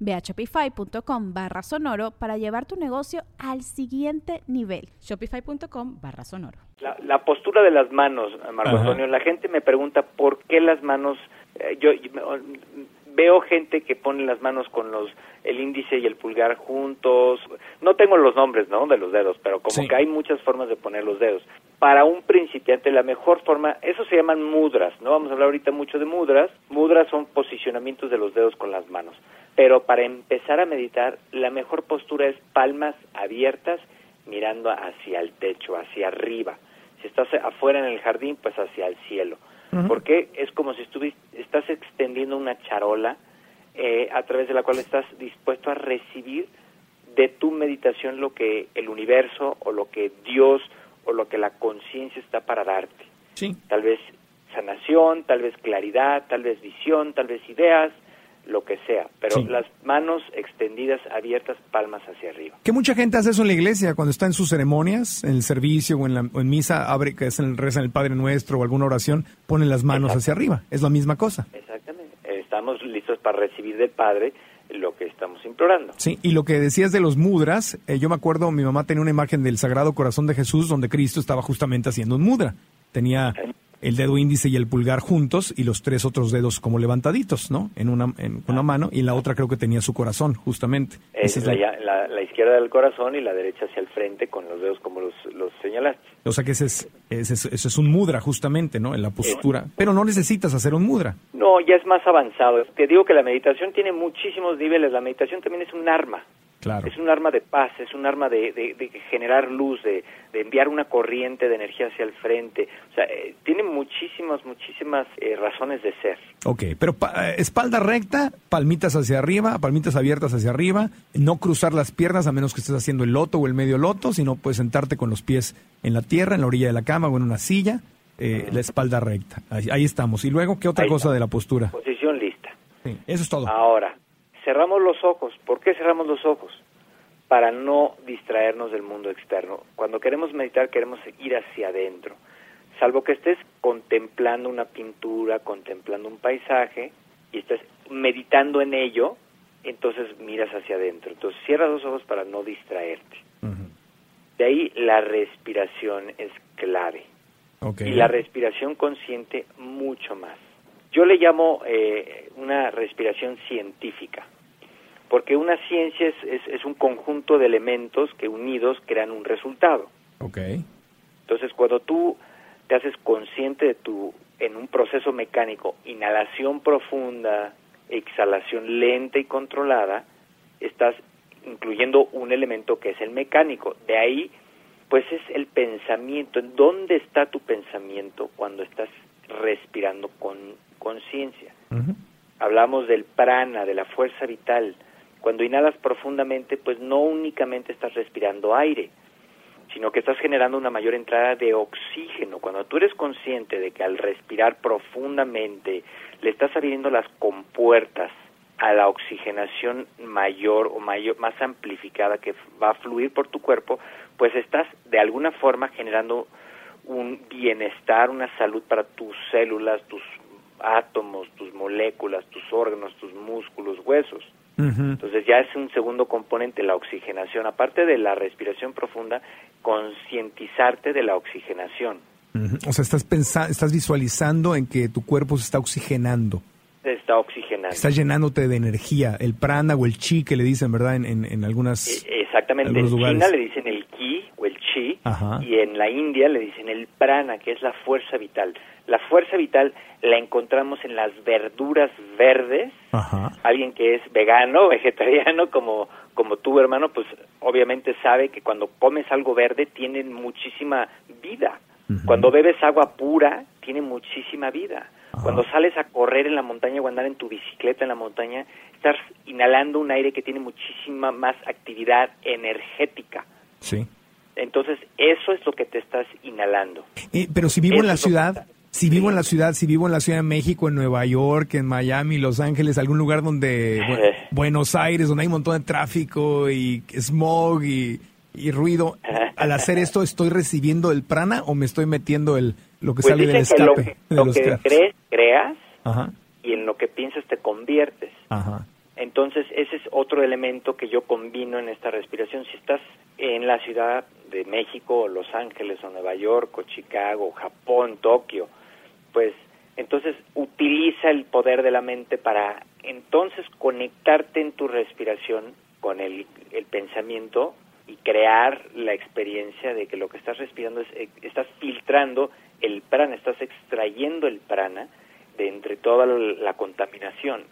Ve a shopify.com barra sonoro para llevar tu negocio al siguiente nivel. Shopify.com barra sonoro. La, postura de las manos, Marco Antonio, la gente me pregunta por qué las manos, eh, yo, veo gente que pone las manos con los el índice y el pulgar juntos. No tengo los nombres, ¿no? De los dedos, pero como que hay muchas formas de poner los dedos. Para un principiante la mejor forma, eso se llaman mudras, ¿no? Vamos a hablar ahorita mucho de mudras. Mudras son posicionamientos de los dedos con las manos. Pero para empezar a meditar, la mejor postura es palmas abiertas mirando hacia el techo, hacia arriba. Si estás afuera en el jardín, pues hacia el cielo. Porque es como si estás extendiendo una charola eh, a través de la cual estás dispuesto a recibir de tu meditación lo que el universo o lo que Dios o lo que la conciencia está para darte. Sí. Tal vez sanación, tal vez claridad, tal vez visión, tal vez ideas, lo que sea, pero las manos extendidas, abiertas, palmas hacia arriba. Que mucha gente hace eso en la iglesia, cuando está en sus ceremonias, en el servicio o en, la, en misa, abre, que es el, reza en el Padre Nuestro o alguna oración, ponen las manos hacia arriba, es la misma cosa. Exactamente, estamos listos para recibir del Padre lo que estamos implorando. Sí, y lo que decías de los mudras, eh, yo me acuerdo, mi mamá tenía una imagen del Sagrado Corazón de Jesús donde Cristo estaba justamente haciendo un mudra. Tenía el dedo índice y el pulgar juntos y los tres otros dedos como levantaditos, ¿no? En una, en una mano y la otra creo que tenía su corazón, justamente. Es Esa la, la- la izquierda del corazón y la derecha hacia el frente con los dedos como los, los señalaste. O sea que ese es, ese es, ese es un mudra justamente, ¿no? En la postura. Pero no necesitas hacer un mudra. No, ya es más avanzado. Te digo que la meditación tiene muchísimos niveles. La meditación también es un arma. Claro. Es un arma de paz, es un arma de, de- de generar luz, de, de enviar una corriente de energía hacia el frente. O sea, eh, tiene muchísimas, muchísimas eh, razones de ser. Ok, pero pa- eh, espalda recta, palmitas hacia arriba, palmitas abiertas hacia arriba, no cruzar las piernas a menos que estés haciendo el loto o el medio loto, sino puedes sentarte con los pies en la tierra, en la orilla de la cama o en una silla, eh, la espalda recta. Ahí, ahí estamos. Y luego, ¿qué otra Ahí cosa está. de la postura? Posición lista. Sí, eso es todo. Ahora, cerramos los ojos. ¿Por qué cerramos los ojos? Para no distraernos del mundo externo. Cuando queremos meditar queremos ir hacia adentro. Salvo que estés contemplando una pintura, contemplando un paisaje y estés meditando en ello, entonces miras hacia adentro. Entonces cierra los ojos para no distraerte. De ahí la respiración es clave. Y la respiración consciente mucho más. Yo le llamo eh, una respiración científica, porque una ciencia es, es, es un conjunto de elementos que unidos crean un resultado. Ok. Entonces, cuando tú te haces consciente de tu, en un proceso mecánico, inhalación profunda, exhalación lenta y controlada, estás incluyendo un elemento que es el mecánico. De ahí, pues es el pensamiento. ¿En dónde está tu pensamiento cuando estás respirando con conciencia? Hablamos del prana, de la fuerza vital. Cuando inhalas profundamente, pues no únicamente estás respirando aire, sino que estás generando una mayor entrada de oxígeno. Cuando tú eres consciente de que al respirar profundamente le estás abriendo las compuertas a la oxigenación mayor o mayor, más amplificada que va a fluir por tu cuerpo, pues estás de alguna forma generando un bienestar, una salud para tus células, tus átomos, tus moléculas, tus órganos, tus músculos, huesos. Entonces ya es un segundo componente la oxigenación. Aparte de la respiración profunda, concientizarte de la oxigenación. O sea, estás pensa- estás visualizando en que tu cuerpo se está oxigenando, Se está oxigenando. está llenándote de energía, el prana o el chi que le dicen, ¿verdad? En, en, en algunas... E- Exactamente. En China lugares. le dicen el ki o el chi Ajá. y en la India le dicen el prana, que es la fuerza vital. La fuerza vital la encontramos en las verduras verdes. Ajá. Alguien que es vegano, vegetariano, como, como tú, hermano, pues obviamente sabe que cuando comes algo verde tiene muchísima vida. Cuando bebes agua pura, tiene muchísima vida. Ajá. Cuando sales a correr en la montaña o andar en tu bicicleta en la montaña, estás inhalando un aire que tiene muchísima más actividad energética. Sí. Entonces, eso es lo que te estás inhalando. Eh, pero si vivo en la ciudad. Si vivo en la ciudad, si vivo en la Ciudad de México, en Nueva York, en Miami, Los Ángeles, algún lugar donde Eh. Buenos Aires, donde hay un montón de tráfico y smog y, y ruido, Ajá. al hacer esto estoy recibiendo el prana o me estoy metiendo el lo que Pues sale del que lo escape que, de lo los que crees, creas Ajá, y en lo que piensas te conviertes. ajá. Entonces, ese es otro elemento que yo combino en esta respiración. Si estás en la ciudad de México, o Los Ángeles, o Nueva York, o Chicago, Japón, Tokio, pues entonces utiliza el poder de la mente para entonces conectarte en tu respiración con el, el pensamiento y crear la experiencia de que lo que estás respirando es, eh, estás filtrando el prana, estás extrayendo el prana de entre toda la contaminación.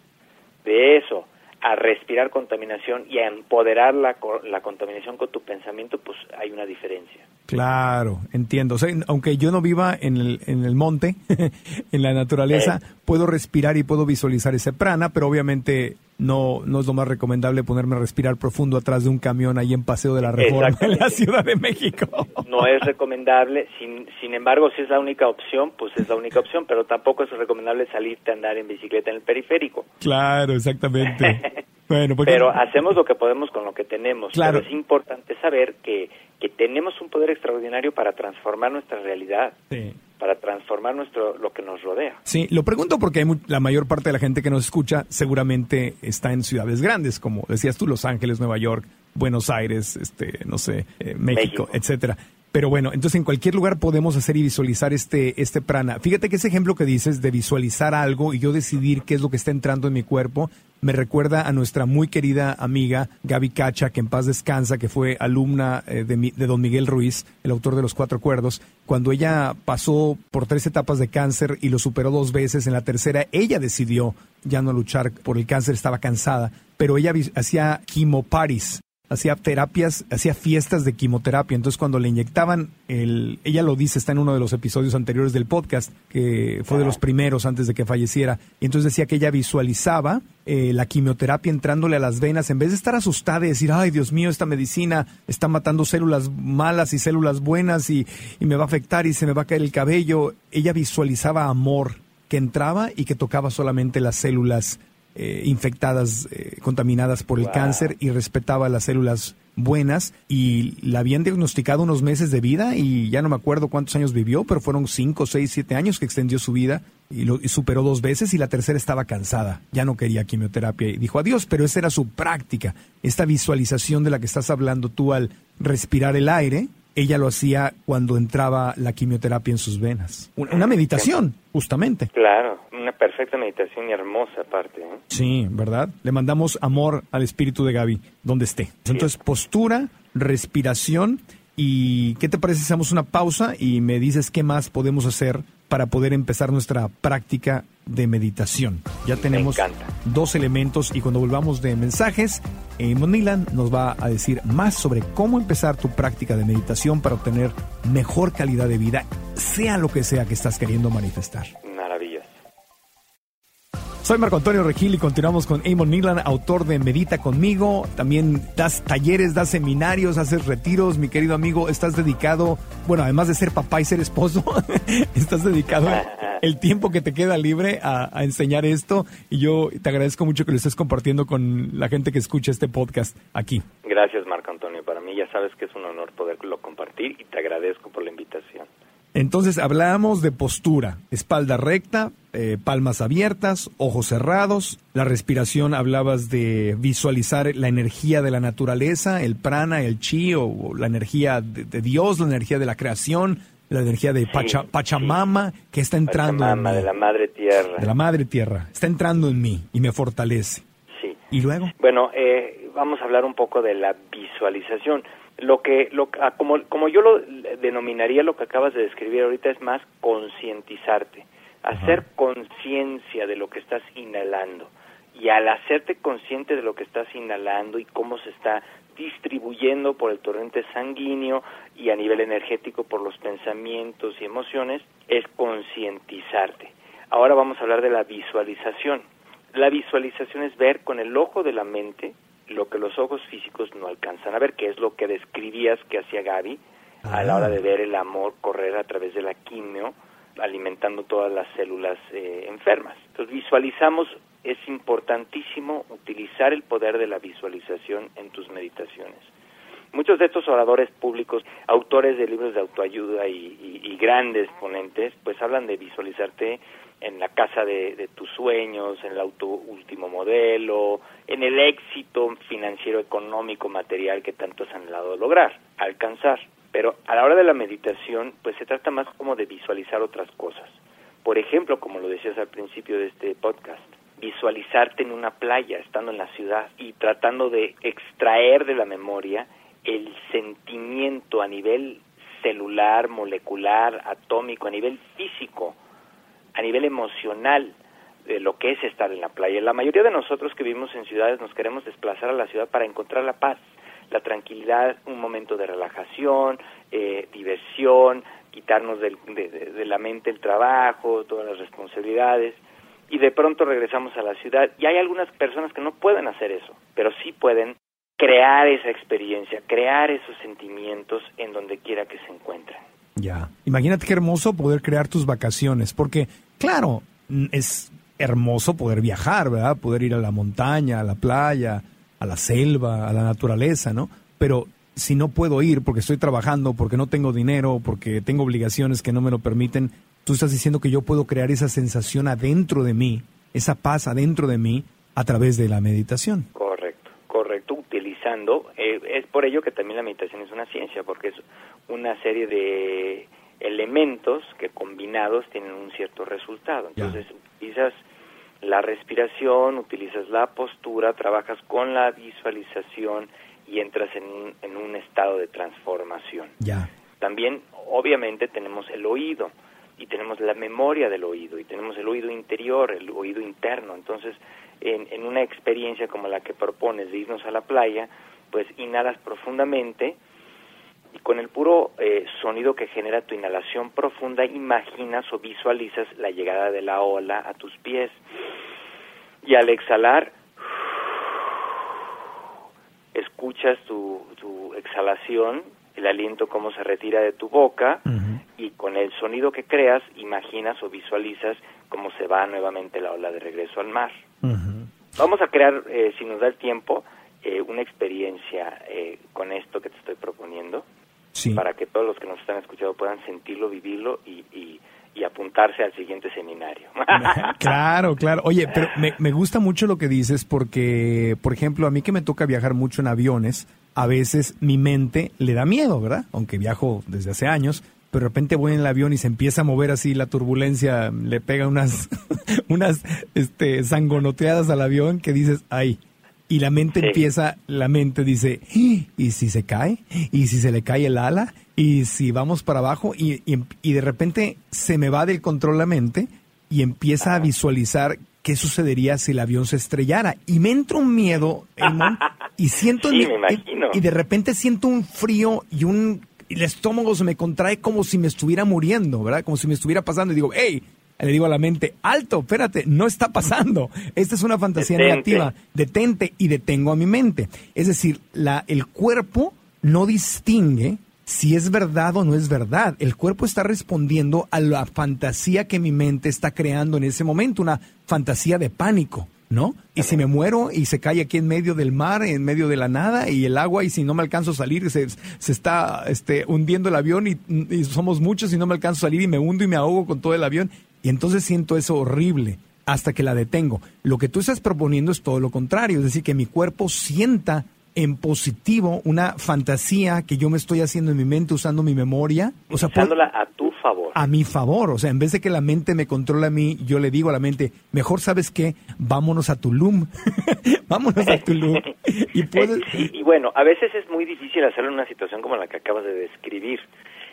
De eso a respirar contaminación y a empoderar la, la contaminación con tu pensamiento, pues hay una diferencia. Claro, entiendo. O sea, aunque yo no viva en el, en el monte, en la naturaleza, puedo respirar y puedo visualizar ese prana, pero obviamente no, no es lo más recomendable ponerme a respirar profundo atrás de un camión ahí en Paseo de la Reforma en la. Ciudad de México. No es recomendable, sin, sin embargo, si es la única opción, pues es la única opción, pero tampoco es recomendable salirte a andar en bicicleta en el periférico. Claro, exactamente. Bueno, porque Pero hacemos lo que podemos con lo que tenemos. Claro. Pero es importante saber que, que tenemos un poder extraordinario para transformar nuestra realidad. Sí. para transformar nuestro lo que nos rodea. Sí, lo pregunto porque hay la mayor parte de la gente que nos escucha seguramente está en ciudades grandes, como decías tú, Los Ángeles, Nueva York, Buenos Aires, este, no sé, eh, México, México, etcétera. Pero bueno, entonces en cualquier lugar podemos hacer y visualizar este, este prana. Fíjate que ese ejemplo que dices de visualizar algo y yo decidir qué es lo que está entrando en mi cuerpo, me recuerda a nuestra muy querida amiga Gaby Cacha, que en paz descansa, que fue alumna eh, de, de, don Miguel Ruiz, el autor de Los Cuatro Cuerdos. Cuando ella pasó por tres etapas de cáncer y lo superó dos veces, en la tercera ella decidió ya no luchar por el cáncer, estaba cansada, pero ella hacía quimoparis, hacía terapias, hacía fiestas de quimioterapia. Entonces, cuando le inyectaban, el, ella lo dice, está en uno de los episodios anteriores del podcast, que fue de los primeros antes de que falleciera. Y entonces decía que ella visualizaba eh, la quimioterapia entrándole a las venas, en vez de estar asustada y decir, ay, Dios mío, esta medicina está matando células malas y células buenas y, y me va a afectar y se me va a caer el cabello. Ella visualizaba amor que entraba y que tocaba solamente las células eh, infectadas, eh, contaminadas por el cáncer y respetaba las células buenas y la habían diagnosticado unos meses de vida y ya no me acuerdo cuántos años vivió, pero fueron cinco, seis, siete años que extendió su vida y lo y superó dos veces y la tercera estaba cansada, ya no quería quimioterapia y dijo adiós, pero esa era su práctica, esta visualización de la que estás hablando tú al respirar el aire, ella lo hacía cuando entraba la quimioterapia en sus venas. Una meditación, justamente. Claro, una perfecta meditación y hermosa aparte. ¿eh? Sí, ¿verdad? Le mandamos amor al espíritu de Gaby, donde esté. Entonces, postura, respiración y ¿qué te parece si hacemos una pausa y me dices qué más podemos hacer para poder empezar nuestra práctica de meditación. Ya tenemos dos elementos y cuando volvamos de mensajes, eh, Monilan nos va a decir más sobre cómo empezar tu práctica de meditación para obtener mejor calidad de vida, sea lo que sea que estás queriendo manifestar. Soy Marco Antonio Regil y continuamos con Amon Nilan, autor de Medita conmigo. También das talleres, das seminarios, haces retiros. Mi querido amigo, estás dedicado, bueno, además de ser papá y ser esposo, estás dedicado el tiempo que te queda libre a, enseñar esto. Y yo te agradezco mucho que lo estés compartiendo con la gente que escucha este podcast aquí. Gracias, Marco Antonio. Para mí ya sabes que es un honor poderlo compartir y te agradezco por la invitación. Entonces hablábamos de postura, espalda recta, eh, palmas abiertas, ojos cerrados. La respiración hablabas de visualizar la energía de la naturaleza, el prana, el chi o, la energía de, Dios, la energía de la creación, la energía de Pachamama que está entrando en mí. de la madre tierra. De la madre tierra. Está entrando en mí y me fortalece. Sí. ¿Y luego? Bueno, eh, vamos a hablar un poco de la visualización lo que lo, ah, como, como yo lo denominaría lo que acabas de describir ahorita es más concientizarte, hacer conciencia de lo que estás inhalando y al hacerte consciente de lo que estás inhalando y cómo se está distribuyendo por el torrente sanguíneo y a nivel energético por los pensamientos y emociones, es concientizarte. Ahora vamos a hablar de la visualización. La visualización es ver con el ojo de la mente lo que los ojos físicos no alcanzan a ver, que es lo que describías que hacía Gaby a la hora de ver el amor correr a través de la quimio, alimentando todas las células eh, enfermas. Entonces visualizamos, es importantísimo utilizar el poder de la visualización en tus meditaciones. Muchos de estos oradores públicos, autores de libros de autoayuda y, y grandes ponentes, pues hablan de visualizarte en la casa de, tus sueños, en el auto último modelo, en el éxito financiero, económico, material que tanto has anhelado lograr, alcanzar. Pero a la hora de la meditación, pues se trata más como de visualizar otras cosas. Por ejemplo, como lo decías al principio de este podcast, visualizarte en una playa, estando en la ciudad y tratando de extraer de la memoria el sentimiento a nivel celular, molecular, atómico, a nivel físico, a nivel emocional de lo que es estar en la playa. La mayoría de nosotros que vivimos en ciudades nos queremos desplazar a la ciudad para encontrar la paz, la tranquilidad, un momento de relajación, eh, diversión, quitarnos de, de la mente el trabajo, todas las responsabilidades y de pronto regresamos a la ciudad y hay algunas personas que no pueden hacer eso, pero sí pueden crear esa experiencia, crear esos sentimientos en donde quiera que se encuentren. Ya, imagínate qué hermoso poder crear tus vacaciones, porque claro, es hermoso poder viajar, ¿verdad? Poder ir a la montaña, a la playa, a la selva, a la naturaleza, ¿no? Pero si no puedo ir porque estoy trabajando, porque no tengo dinero, porque tengo obligaciones que no me lo permiten, tú estás diciendo que yo puedo crear esa sensación adentro de mí, esa paz adentro de mí a través de la meditación. Correcto, correcto, utilizando, eh, es por ello que también la meditación es una ciencia, porque es una serie de elementos que combinados tienen un cierto resultado. Entonces, utilizas la respiración, utilizas la postura, trabajas con la visualización y entras en un, en un estado de transformación. Ya. También, obviamente, tenemos el oído y tenemos la memoria del oído y tenemos el oído interior, el oído interno. Entonces, en, en una experiencia como la que propones de irnos a la playa, pues inhalas profundamente y con el puro eh, sonido que genera tu inhalación profunda imaginas o visualizas la llegada de la ola a tus pies. Y al exhalar, escuchas tu, tu exhalación, el aliento cómo se retira de tu boca y con el sonido que creas imaginas o visualizas cómo se va nuevamente la ola de regreso al mar. Vamos a crear, eh, si nos da el tiempo, eh, una experiencia eh, con esto que te estoy proponiendo para que todos los que nos están escuchando puedan sentirlo, vivirlo y, y, apuntarse al siguiente seminario. claro, claro. Oye, pero me, me gusta mucho lo que dices porque, por ejemplo, a mí que me toca viajar mucho en aviones, a veces mi mente le da miedo, ¿verdad? Aunque viajo desde hace años, pero de repente voy en el avión y se empieza a mover así la turbulencia, le pega unas, unas este, sangonoteadas al avión que dices, ay, y la mente empieza, la mente dice, ¿y si se cae? ¿Y si se le cae el ala? ¿Y si vamos para abajo? Y, y, de repente se me va del control la mente y empieza a visualizar qué sucedería si el avión se estrellara. Y me entra un miedo, y siento... Sí, me imagino. Y de repente siento un frío y un... el estómago se me contrae como si me estuviera muriendo, ¿verdad? Como si me estuviera pasando y digo, hey, le digo a la mente, alto, espérate, no está pasando. Esta es una fantasía negativa. Detente y detengo a mi mente. Es decir, la, el cuerpo no distingue si es verdad o no es verdad. El cuerpo está respondiendo a la fantasía que mi mente está creando en ese momento, una fantasía de pánico. ¿no? Y si me muero y se cae aquí en medio del mar, en medio de la nada, y el agua, y si no me alcanzo a salir, se, se está este, hundiendo el avión y, y, somos muchos y no me alcanzo a salir y me hundo y me ahogo con todo el avión. Y entonces siento eso horrible hasta que la detengo. Lo que tú estás proponiendo es todo lo contrario, es decir, que mi cuerpo sienta en positivo una fantasía que yo me estoy haciendo en mi mente usando mi memoria. O sea, Usándola a tu favor. A mi favor. O sea, en vez de que la mente me controle a mí, yo le digo a la mente, mejor sabes qué, vámonos a Tulum. vámonos a Tulum. y, puedes... y bueno, a veces es muy difícil hacerlo en una situación como la que acabas de describir.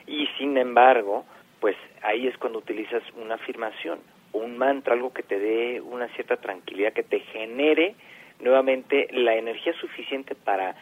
Y sin embargo, pues ahí es cuando utilizas una afirmación, un mantra, algo que te dé una cierta tranquilidad, que te genere nuevamente la energía suficiente para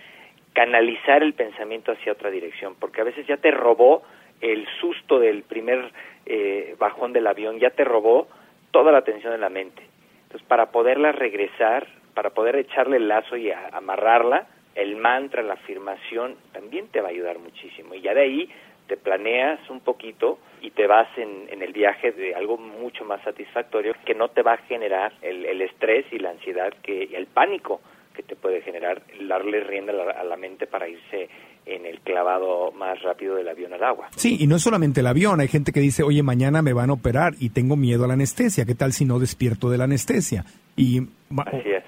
canalizar el pensamiento hacia otra dirección, porque a veces ya te robó el susto del primer eh, bajón del avión, ya te robó toda la atención de la mente. Entonces, para poderla regresar, para poder echarle el lazo y amarrarla, el mantra, la afirmación, también te va a ayudar muchísimo. Y ya de ahí te planeas un poquito y te vas en, el viaje de algo mucho más satisfactorio que no te va a generar el, el estrés y la ansiedad que el pánico que te puede generar darle rienda a la, a la, mente para irse en el clavado más rápido del avión al agua. Sí, y no es solamente el avión, hay gente que dice, oye, mañana me van a operar y tengo miedo a la anestesia, ¿qué tal si no despierto de la anestesia? Y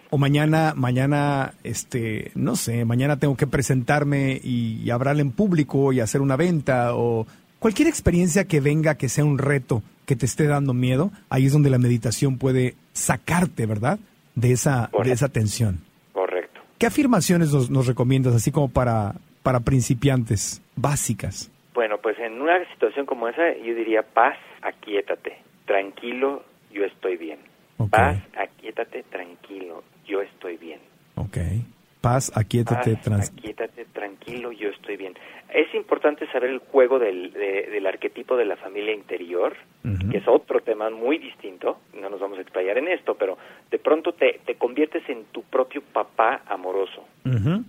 o, mañana, mañana, este, no sé, mañana tengo que presentarme y, y hablar en público y hacer una venta o cualquier experiencia que venga que sea un reto que te esté dando miedo, ahí es donde la meditación puede sacarte, ¿verdad? De esa, de esa tensión. Correcto. ¿Qué afirmaciones nos, nos recomiendas, así como para, para principiantes, básicas? Bueno, pues en una situación como esa, yo diría paz, aquíétate, tranquilo, yo estoy bien. Okay. Paz, aquíétate, tranquilo, yo estoy bien. Ok. Paz, aquíétate, Paz, aquíétate, tranquilo, yo estoy bien. Es importante saber el juego del, de, del arquetipo de la familia interior, uh -huh. que es otro tema muy distinto, no nos vamos a explayar en esto, pero de pronto te, te conviertes en tu propio papá amoroso uh -huh.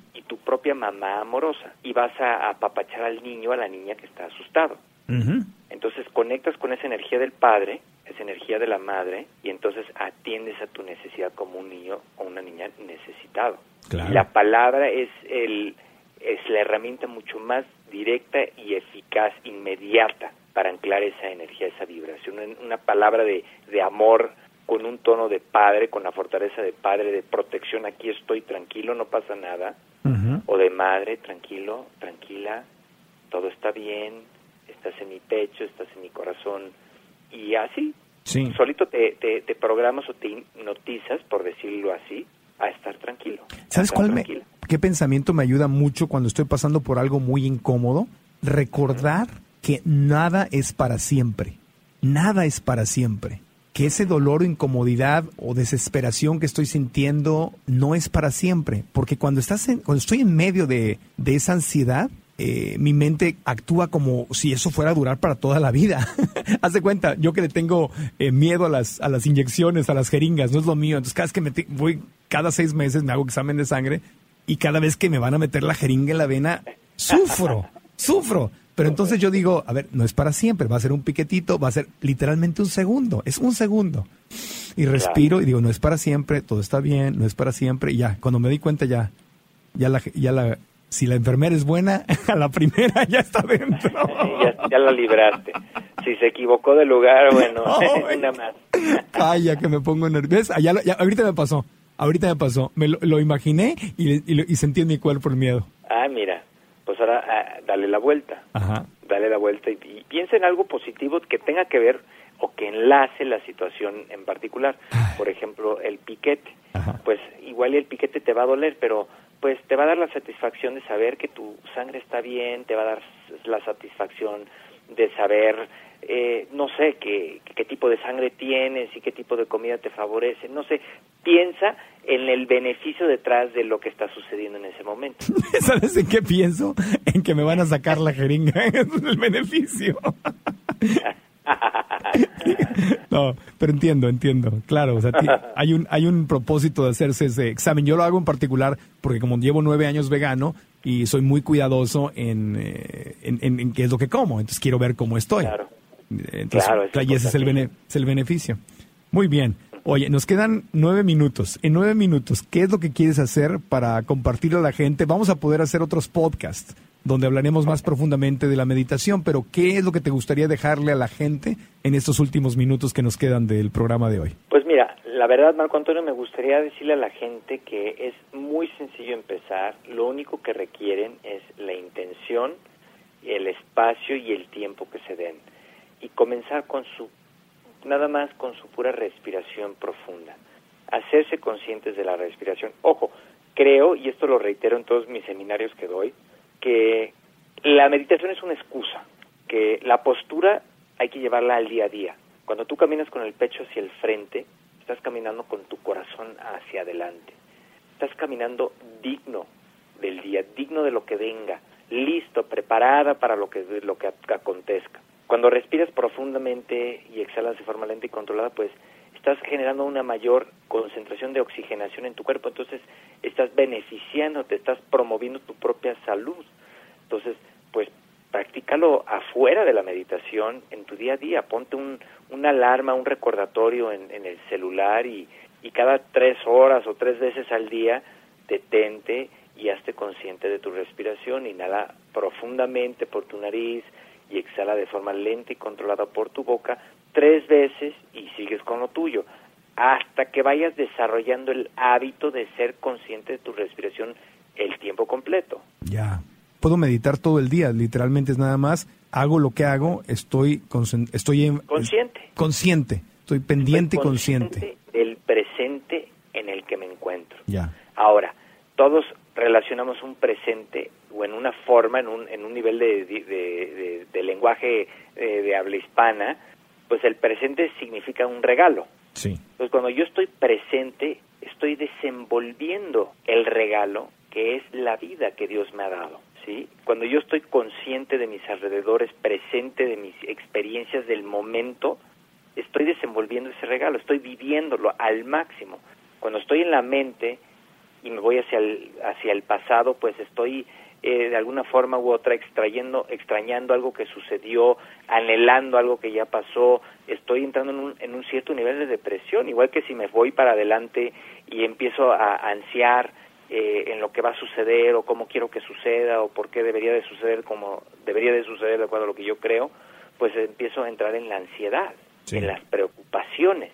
Mamá amorosa, y vas a apapachar al niño, a la niña que está asustado. Uh -huh. Entonces conectas con esa energía del padre, esa energía de la madre, y entonces atiendes a tu necesidad como un niño o una niña necesitado. Claro. La palabra es el, es la herramienta mucho más directa y eficaz, inmediata, para anclar esa energía, esa vibración. Una palabra de, de amor con un tono de padre, con la fortaleza de padre, de protección, aquí estoy tranquilo, no pasa nada, o de madre, tranquilo, tranquila, todo está bien, estás en mi pecho, estás en mi corazón, y así, solito te, te, programas o te hipnotizas, por decirlo así, a estar tranquilo. ¿Sabes cuál me, qué pensamiento me ayuda mucho cuando estoy pasando por algo muy incómodo? Recordar que nada es para siempre, nada es para siempre que ese dolor o incomodidad o desesperación que estoy sintiendo no es para siempre, porque cuando estás en, cuando estoy en medio de, esa ansiedad, eh, mi mente actúa como si eso fuera a durar para toda la vida. Haz de cuenta, yo que le tengo eh, miedo a las, a las inyecciones, a las jeringas, no es lo mío. Entonces, cada vez que me voy, cada seis meses me hago examen de sangre y cada vez que me van a meter la jeringa en la vena, sufro, sufro. Pero entonces yo digo, a ver, no es para siempre, va a ser un piquetito, va a ser literalmente un segundo, es un segundo. Y respiro y digo, no es para siempre, todo está bien, no es para siempre, y ya, cuando me di cuenta ya, ya la, ya la, si la enfermera es buena, a la primera ya está dentro. ya, la libraste. Si se equivocó de lugar, bueno, una más. Calla, que me pongo nervioso. Ya, ahorita me pasó, ahorita me pasó. Me lo, imaginé y, y, y sentí en mi cuerpo el miedo. Ah, mira pues ahora ah, dale la vuelta. Dale la vuelta y, piensa en algo positivo que tenga que ver o que enlace la situación en particular. Por ejemplo, el piquete. Pues igual el piquete te va a doler, pero pues te va a dar la satisfacción de saber que tu sangre está bien, te va a dar la satisfacción de saber eh, no sé qué, qué tipo de sangre tienes y qué tipo de comida te favorece, no sé, piensa en el beneficio detrás de lo que está sucediendo en ese momento. ¿Sabes en qué pienso? En que me van a sacar la jeringa, es el beneficio. no, pero entiendo, entiendo. Claro, o sea, hay un, hay un propósito de hacerse ese examen. Yo lo hago en particular porque como llevo nueve años vegano y soy muy cuidadoso en, eh, en, qué es lo que como, entonces quiero ver cómo estoy. Claro. Entonces, y ese es el, es el beneficio. Muy bien. Oye, nos quedan nueve minutos. En nueve minutos, ¿qué es lo que quieres hacer para compartirlo a la gente? Vamos a poder hacer otros podcasts donde hablaremos más profundamente de la meditación, pero ¿qué es lo que te gustaría dejarle a la gente en estos últimos minutos que nos quedan del programa de hoy? Pues mira, la verdad, Marco Antonio, me gustaría decirle a la gente que es muy sencillo empezar. Lo único que requieren es la intención, el espacio y el tiempo que se den. Y comenzar con su nada más con su pura respiración profunda. Hacerse conscientes de la respiración. Ojo, creo, y esto lo reitero en todos mis seminarios que doy, que la meditación es una excusa, que la postura hay que llevarla al día a día. Cuando tú caminas con el pecho hacia el frente, estás caminando con tu corazón hacia adelante. Estás caminando digno del día, digno de lo que venga, listo, preparada para lo que, lo que acontezca. Cuando respiras profundamente y exhalas de forma lenta y controlada, pues estás generando una mayor concentración de oxigenación en tu cuerpo, entonces estás beneficiando, te estás promoviendo tu propia salud. Entonces, pues practícalo afuera de la meditación en tu día a día, ponte un, una alarma, un recordatorio en, el celular y, y cada tres horas o tres veces al día detente y hazte consciente de tu respiración, inhala profundamente por tu nariz, y exhala de forma lenta y controlada por tu boca tres veces y sigues con lo tuyo, hasta que vayas desarrollando el hábito de ser consciente de tu respiración el tiempo completo. Ya. Puedo meditar todo el día, literalmente es nada más, hago lo que hago, estoy, estoy en, consciente. Consciente, estoy pendiente y consciente. Del presente en el que me encuentro. Ya. Ahora, todos relacionamos un presente o en una forma, en un, en un nivel de, de, lenguaje eh, de habla hispana, pues el presente significa un regalo. Sí. Entonces cuando yo estoy presente, estoy desenvolviendo el regalo que es la vida que Dios me ha dado. ¿sí? Cuando yo estoy consciente de mis alrededores, presente de mis experiencias del momento, estoy desenvolviendo ese regalo, estoy viviéndolo al máximo. Cuando estoy en la mente y me voy hacia el, hacia el pasado, pues estoy eh, de alguna forma u otra extrayendo, extrañando algo que sucedió, anhelando algo que ya pasó, estoy entrando en un, en un cierto nivel de depresión, igual que si me voy para adelante y empiezo a, ansiar eh, en lo que va a suceder o cómo quiero que suceda o por qué debería de suceder como debería de suceder de acuerdo a lo que yo creo, pues empiezo a entrar en la ansiedad, en las preocupaciones.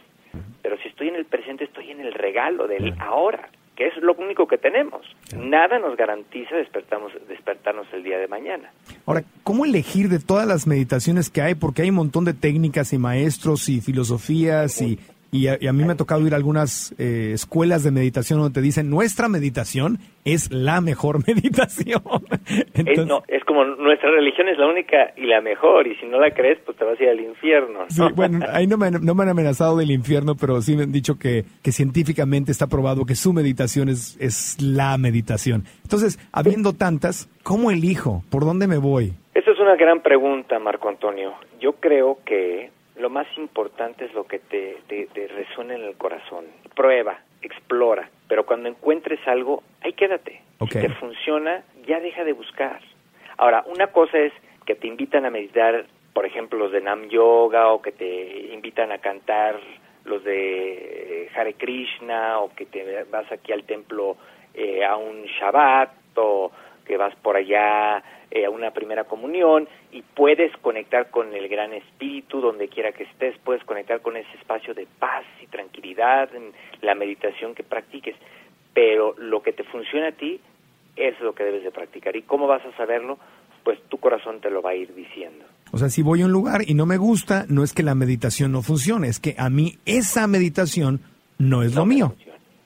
Pero si estoy en el presente, estoy en el regalo del ahora, que es lo único que tenemos. Nada nos garantiza despertamos, despertarnos el día de mañana. Ahora, ¿cómo elegir de todas las meditaciones que hay? Porque hay un montón de técnicas y maestros y filosofías y, y a, mí me ha tocado ir a algunas eh, escuelas de meditación donde te dicen, nuestra meditación es la mejor meditación. es, no, es como nuestra religión es la única y la mejor, y si no la crees, pues te vas a ir al infierno. Sí, bueno, ahí no me, no me, han amenazado del infierno, pero sí me han dicho que, que científicamente está probado que su meditación es, es la meditación. Entonces, habiendo tantas, ¿cómo elijo? ¿Por dónde me voy? Esa es una gran pregunta, Marco Antonio. Yo creo que lo más importante es lo que te, te, resuena en el corazón. Prueba, explora, pero cuando encuentres algo, ahí quédate. Si te funciona, ya deja de buscar. Ahora, una cosa es que te invitan a meditar, por ejemplo, los de Nam Yoga, o que te invitan a cantar los de eh, Hare Krishna, o que te vas aquí al templo eh, a un Shabbat, o que vas por allá eh, a una primera comunión y puedes conectar con el gran espíritu donde quiera que estés, puedes conectar con ese espacio de paz y tranquilidad en la meditación que practiques, pero lo que te funciona a ti es lo que debes de practicar. ¿Y cómo vas a saberlo? Pues tu corazón te lo va a ir diciendo. O sea, si voy a un lugar y no me gusta, no es que la meditación no funcione, es que a mí esa meditación no es lo mío.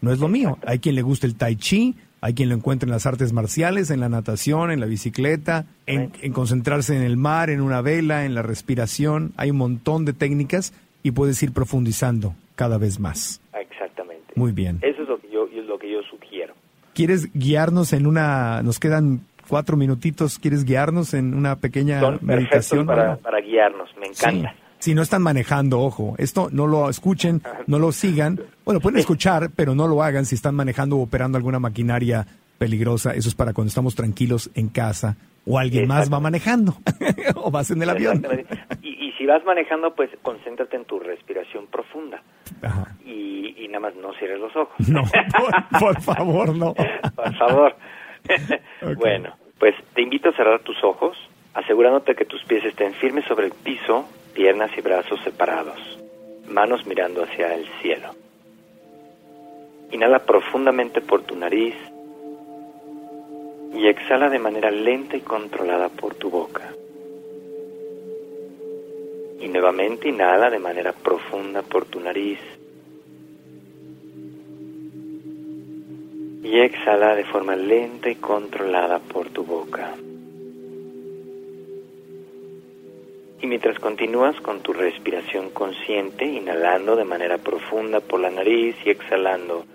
No es lo mío. Hay quien le gusta el tai chi, hay quien lo encuentra en las artes marciales, en la natación, en la bicicleta, en, concentrarse en el mar, en una vela, en la respiración. Hay un montón de técnicas y puedes ir profundizando cada vez más. Exactamente. Muy bien. Eso es lo que yo, lo que yo sugiero. ¿Quieres guiarnos en una... Nos quedan cuatro minutitos. ¿Quieres guiarnos en una pequeña meditación? Para, para guiarnos, me encanta si no están manejando, ojo, esto no lo escuchen, no lo sigan. Bueno, pueden escuchar, pero no lo hagan si están manejando o operando alguna maquinaria peligrosa. Eso es para cuando estamos tranquilos en casa o alguien más va manejando o vas en el avión. Y, si vas manejando, pues concéntrate en tu respiración profunda. Y, nada más no cierres los ojos. No, por, favor, no. por favor. Bueno, pues te invito a cerrar tus ojos, asegurándote que tus pies estén firmes sobre el piso piernas y brazos separados, manos mirando hacia el cielo. Inhala profundamente por tu nariz y exhala de manera lenta y controlada por tu boca. Y nuevamente inhala de manera profunda por tu nariz. Y exhala de forma lenta y controlada por tu boca. Y mientras continúas con tu respiración consciente, inhalando de manera profunda por la nariz y exhalando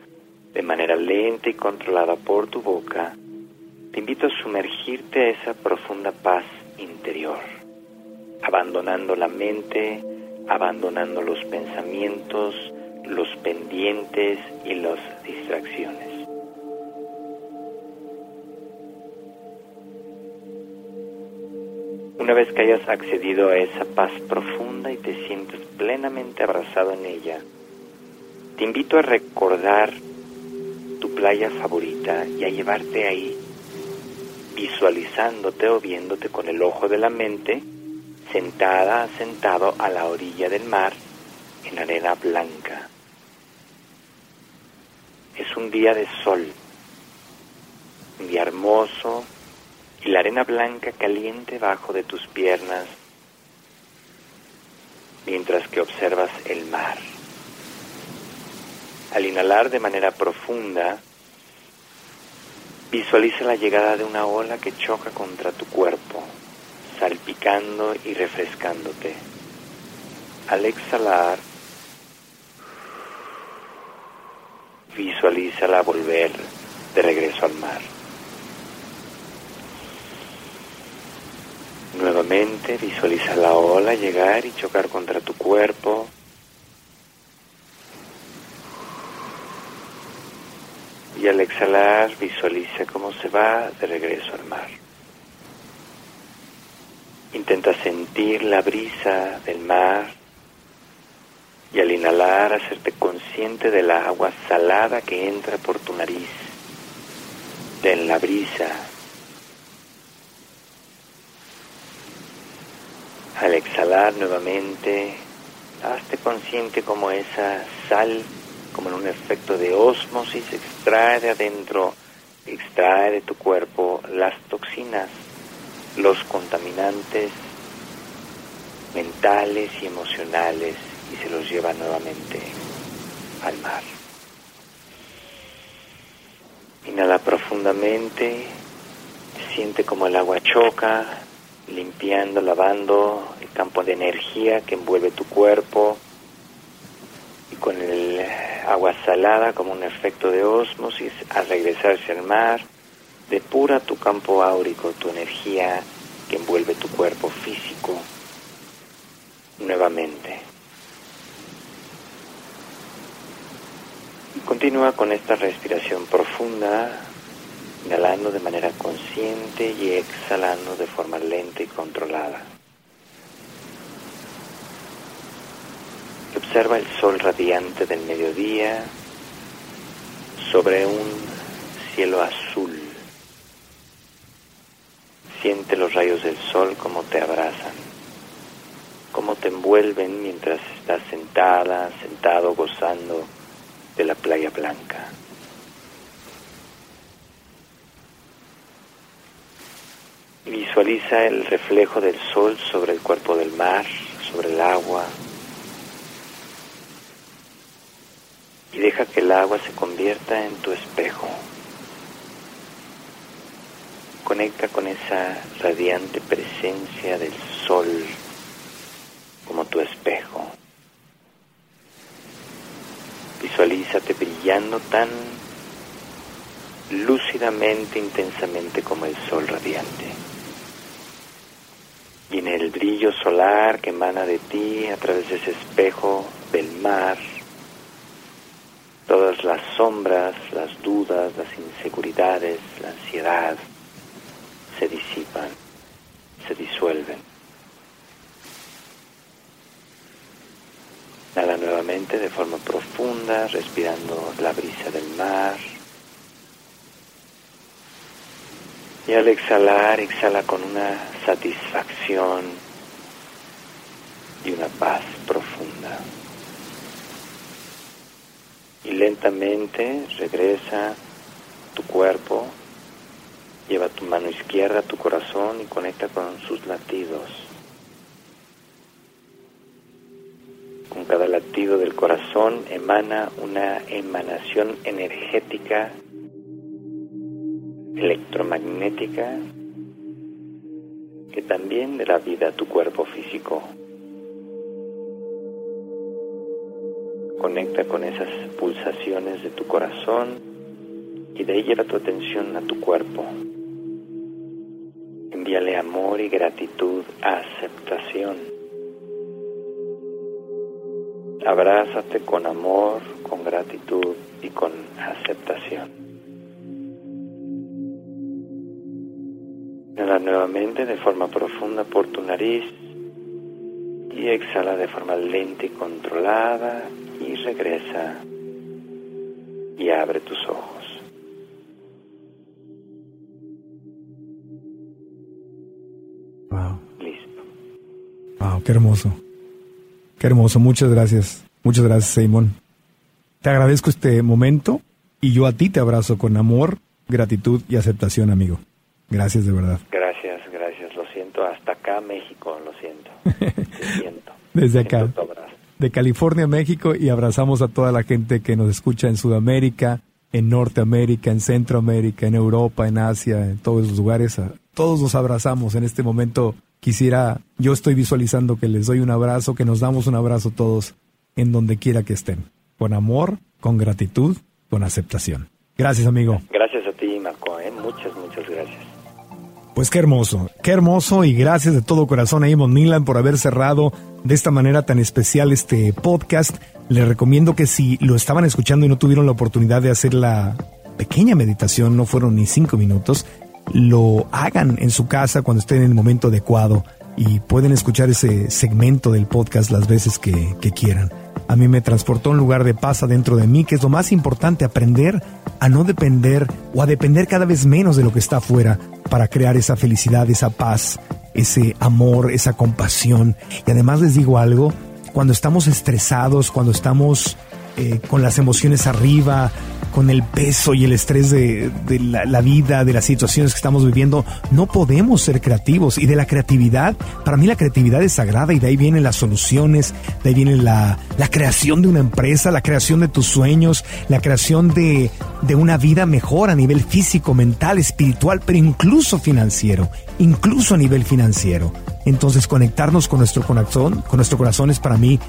de manera lenta y controlada por tu boca, te invito a sumergirte a esa profunda paz interior, abandonando la mente, abandonando los pensamientos, los pendientes y las distracciones. Una vez que hayas accedido a esa paz profunda y te sientes plenamente abrazado en ella, te invito a recordar tu playa favorita y a llevarte ahí, visualizándote o viéndote con el ojo de la mente, sentada, sentado a la orilla del mar, en arena blanca. Es un día de sol, un día hermoso, y la arena blanca caliente bajo de tus piernas mientras que observas el mar. Al inhalar de manera profunda, visualiza la llegada de una ola que choca contra tu cuerpo, salpicando y refrescándote. Al exhalar, visualízala volver de regreso al mar. Nuevamente visualiza la ola llegar y chocar contra tu cuerpo. Y al exhalar visualiza cómo se va de regreso al mar. Intenta sentir la brisa del mar y al inhalar hacerte consciente de la agua salada que entra por tu nariz en la brisa. Al exhalar nuevamente, hazte consciente como esa sal, como en un efecto de osmosis, extrae de adentro, extrae de tu cuerpo las toxinas, los contaminantes mentales y emocionales y se los lleva nuevamente al mar. Inhala profundamente, siente como el agua choca, limpiando, lavando el campo de energía que envuelve tu cuerpo y con el agua salada como un efecto de osmosis al regresarse al mar, depura tu campo áurico, tu energía que envuelve tu cuerpo físico nuevamente. Continúa con esta respiración profunda, inhalando de manera consciente y exhalando de forma lenta y controlada. Observa el sol radiante del mediodía sobre un cielo azul. Siente los rayos del sol como te abrazan, como te envuelven mientras estás sentada, sentado, gozando de la playa blanca. Visualiza el reflejo del sol sobre el cuerpo del mar, sobre el agua. Y deja que el agua se convierta en tu espejo. Conecta con esa radiante presencia del sol como tu espejo. Visualízate brillando tan lúcidamente, intensamente como el sol radiante. Y en el brillo solar que emana de ti a través de ese espejo del mar, todas las sombras, las dudas, las inseguridades, la ansiedad se disipan, se disuelven. Inhala nuevamente de forma profunda, respirando la brisa del mar. Y al exhalar, exhala con una satisfacción y una paz profunda. Y lentamente regresa tu cuerpo, lleva tu mano izquierda a tu corazón y conecta con sus latidos. Con cada latido del corazón emana una emanación energética, electromagnética, que también le da vida a tu cuerpo físico. Conecta con esas pulsaciones de tu corazón y de ahí lleva tu atención a tu cuerpo. Envíale amor y gratitud, aceptación Abrázate con amor, con gratitud y con aceptación. Inhala nuevamente de forma profunda por tu nariz y exhala de forma lenta y controlada y regresa y abre tus ojos. Wow. Listo. Wow, qué hermoso. Qué hermoso, muchas gracias. Muchas gracias, Simón. Te agradezco este momento y yo a ti te abrazo con amor, gratitud y aceptación, amigo. Gracias de verdad. Gracias, gracias. Lo siento. Hasta acá, México, lo siento. Te siento. Desde acá. Siento. De California, México y abrazamos a toda la gente que nos escucha en Sudamérica, en Norteamérica, en Centroamérica, en Europa, en Asia, en todos los lugares. A- Todos nos abrazamos en este momento. Quisiera, yo estoy visualizando que les doy un abrazo, que nos damos un abrazo todos en donde quiera que estén. Con amor, con gratitud, con aceptación. Gracias, amigo. Gracias a ti, Marco. ¿eh? Muchas, muchas gracias. Pues qué hermoso, qué hermoso y gracias de todo corazón a Eamon Milan por haber cerrado de esta manera tan especial este podcast. Les recomiendo que si lo estaban escuchando y no tuvieron la oportunidad de hacer la pequeña meditación, no fueron ni cinco minutos, lo hagan en su casa cuando estén en el momento adecuado y pueden escuchar ese segmento del podcast las veces que, quieran. A mí me transportó un lugar de paz adentro de mí, que es lo más importante, aprender a no depender o a depender cada vez menos de lo que está afuera para crear esa felicidad, esa paz, ese amor, esa compasión. Y además les digo algo, cuando estamos estresados, cuando estamos eh, con las emociones arriba, con el peso y el estrés de, la, vida, de las situaciones que estamos viviendo, no podemos ser creativos. Y de la creatividad, para mí la creatividad es sagrada y de ahí vienen las soluciones, de ahí viene la, creación de una empresa, la creación de tus sueños, la creación de una vida mejor a nivel físico, mental, espiritual, pero incluso financiero, incluso a nivel financiero. Entonces conectarnos con nuestro corazón, con nuestro corazón es para mí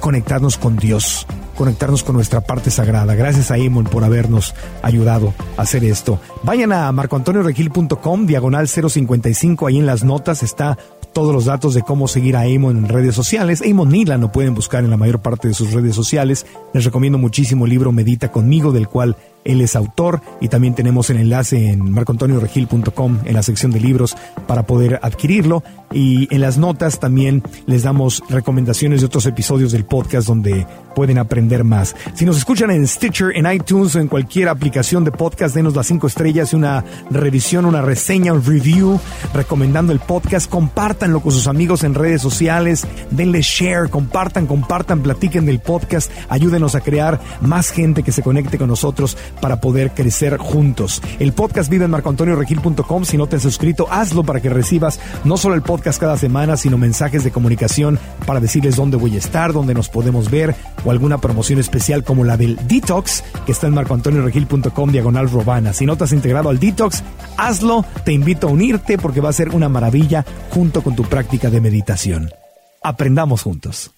conectarnos con Dios, conectarnos con nuestra parte sagrada. Gracias a Emon por habernos ayudado a hacer esto. Vayan a marcoantonioregil.com, diagonal 055, ahí en las notas está todos los datos de cómo seguir a Amon en redes sociales. Amon Nila lo pueden buscar en la mayor parte de sus redes sociales. Les recomiendo muchísimo el libro Medita conmigo, del cual él es autor y también tenemos el enlace en marcoantonioregil.com en la sección de libros para poder adquirirlo. Y en las notas también les damos recomendaciones de otros episodios del podcast donde pueden aprender más. Si nos escuchan en Stitcher, en iTunes o en cualquier aplicación de podcast, denos las cinco estrellas y una revisión, una reseña, un review recomendando el podcast. Compártanlo con sus amigos en redes sociales, denle share, compartan, compartan, platiquen del podcast, ayúdenos a crear más gente que se conecte con nosotros para poder crecer juntos. El podcast vive en marcoantonioregil.com. Si no te has suscrito, hazlo para que recibas no solo el podcast cada semana, sino mensajes de comunicación para decirles dónde voy a estar, dónde nos podemos ver o alguna promoción especial como la del Detox, que está en marcoantonioregil.com diagonal robana. Si no te has integrado al Detox, hazlo. Te invito a unirte porque va a ser una maravilla junto con tu práctica de meditación. Aprendamos juntos.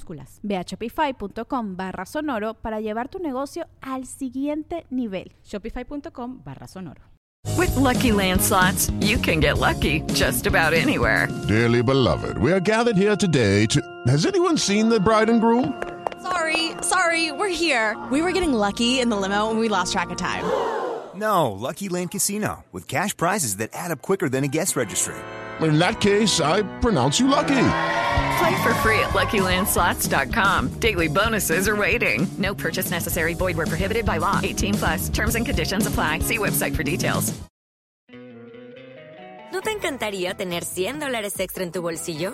minúsculas Ve a shopify.com barra sonoro para llevar tu negocio al siguiente nivel. Shopify.com barra sonoro. With lucky landslots, you can get lucky just about anywhere. Dearly beloved, we are gathered here today to. Has anyone seen the bride and groom? Sorry, sorry, we're here. We were getting lucky in the limo and we lost track of time. No, Lucky Land Casino, with cash prizes that add up quicker than a guest registry. In that case, I pronounce you lucky. Play for free at LuckyLandSlots.com. Daily bonuses are waiting. No purchase necessary. Void were prohibited by law. 18 plus. Terms and conditions apply. See website for details. ¿No te encantaría tener 100 dólares extra en tu bolsillo?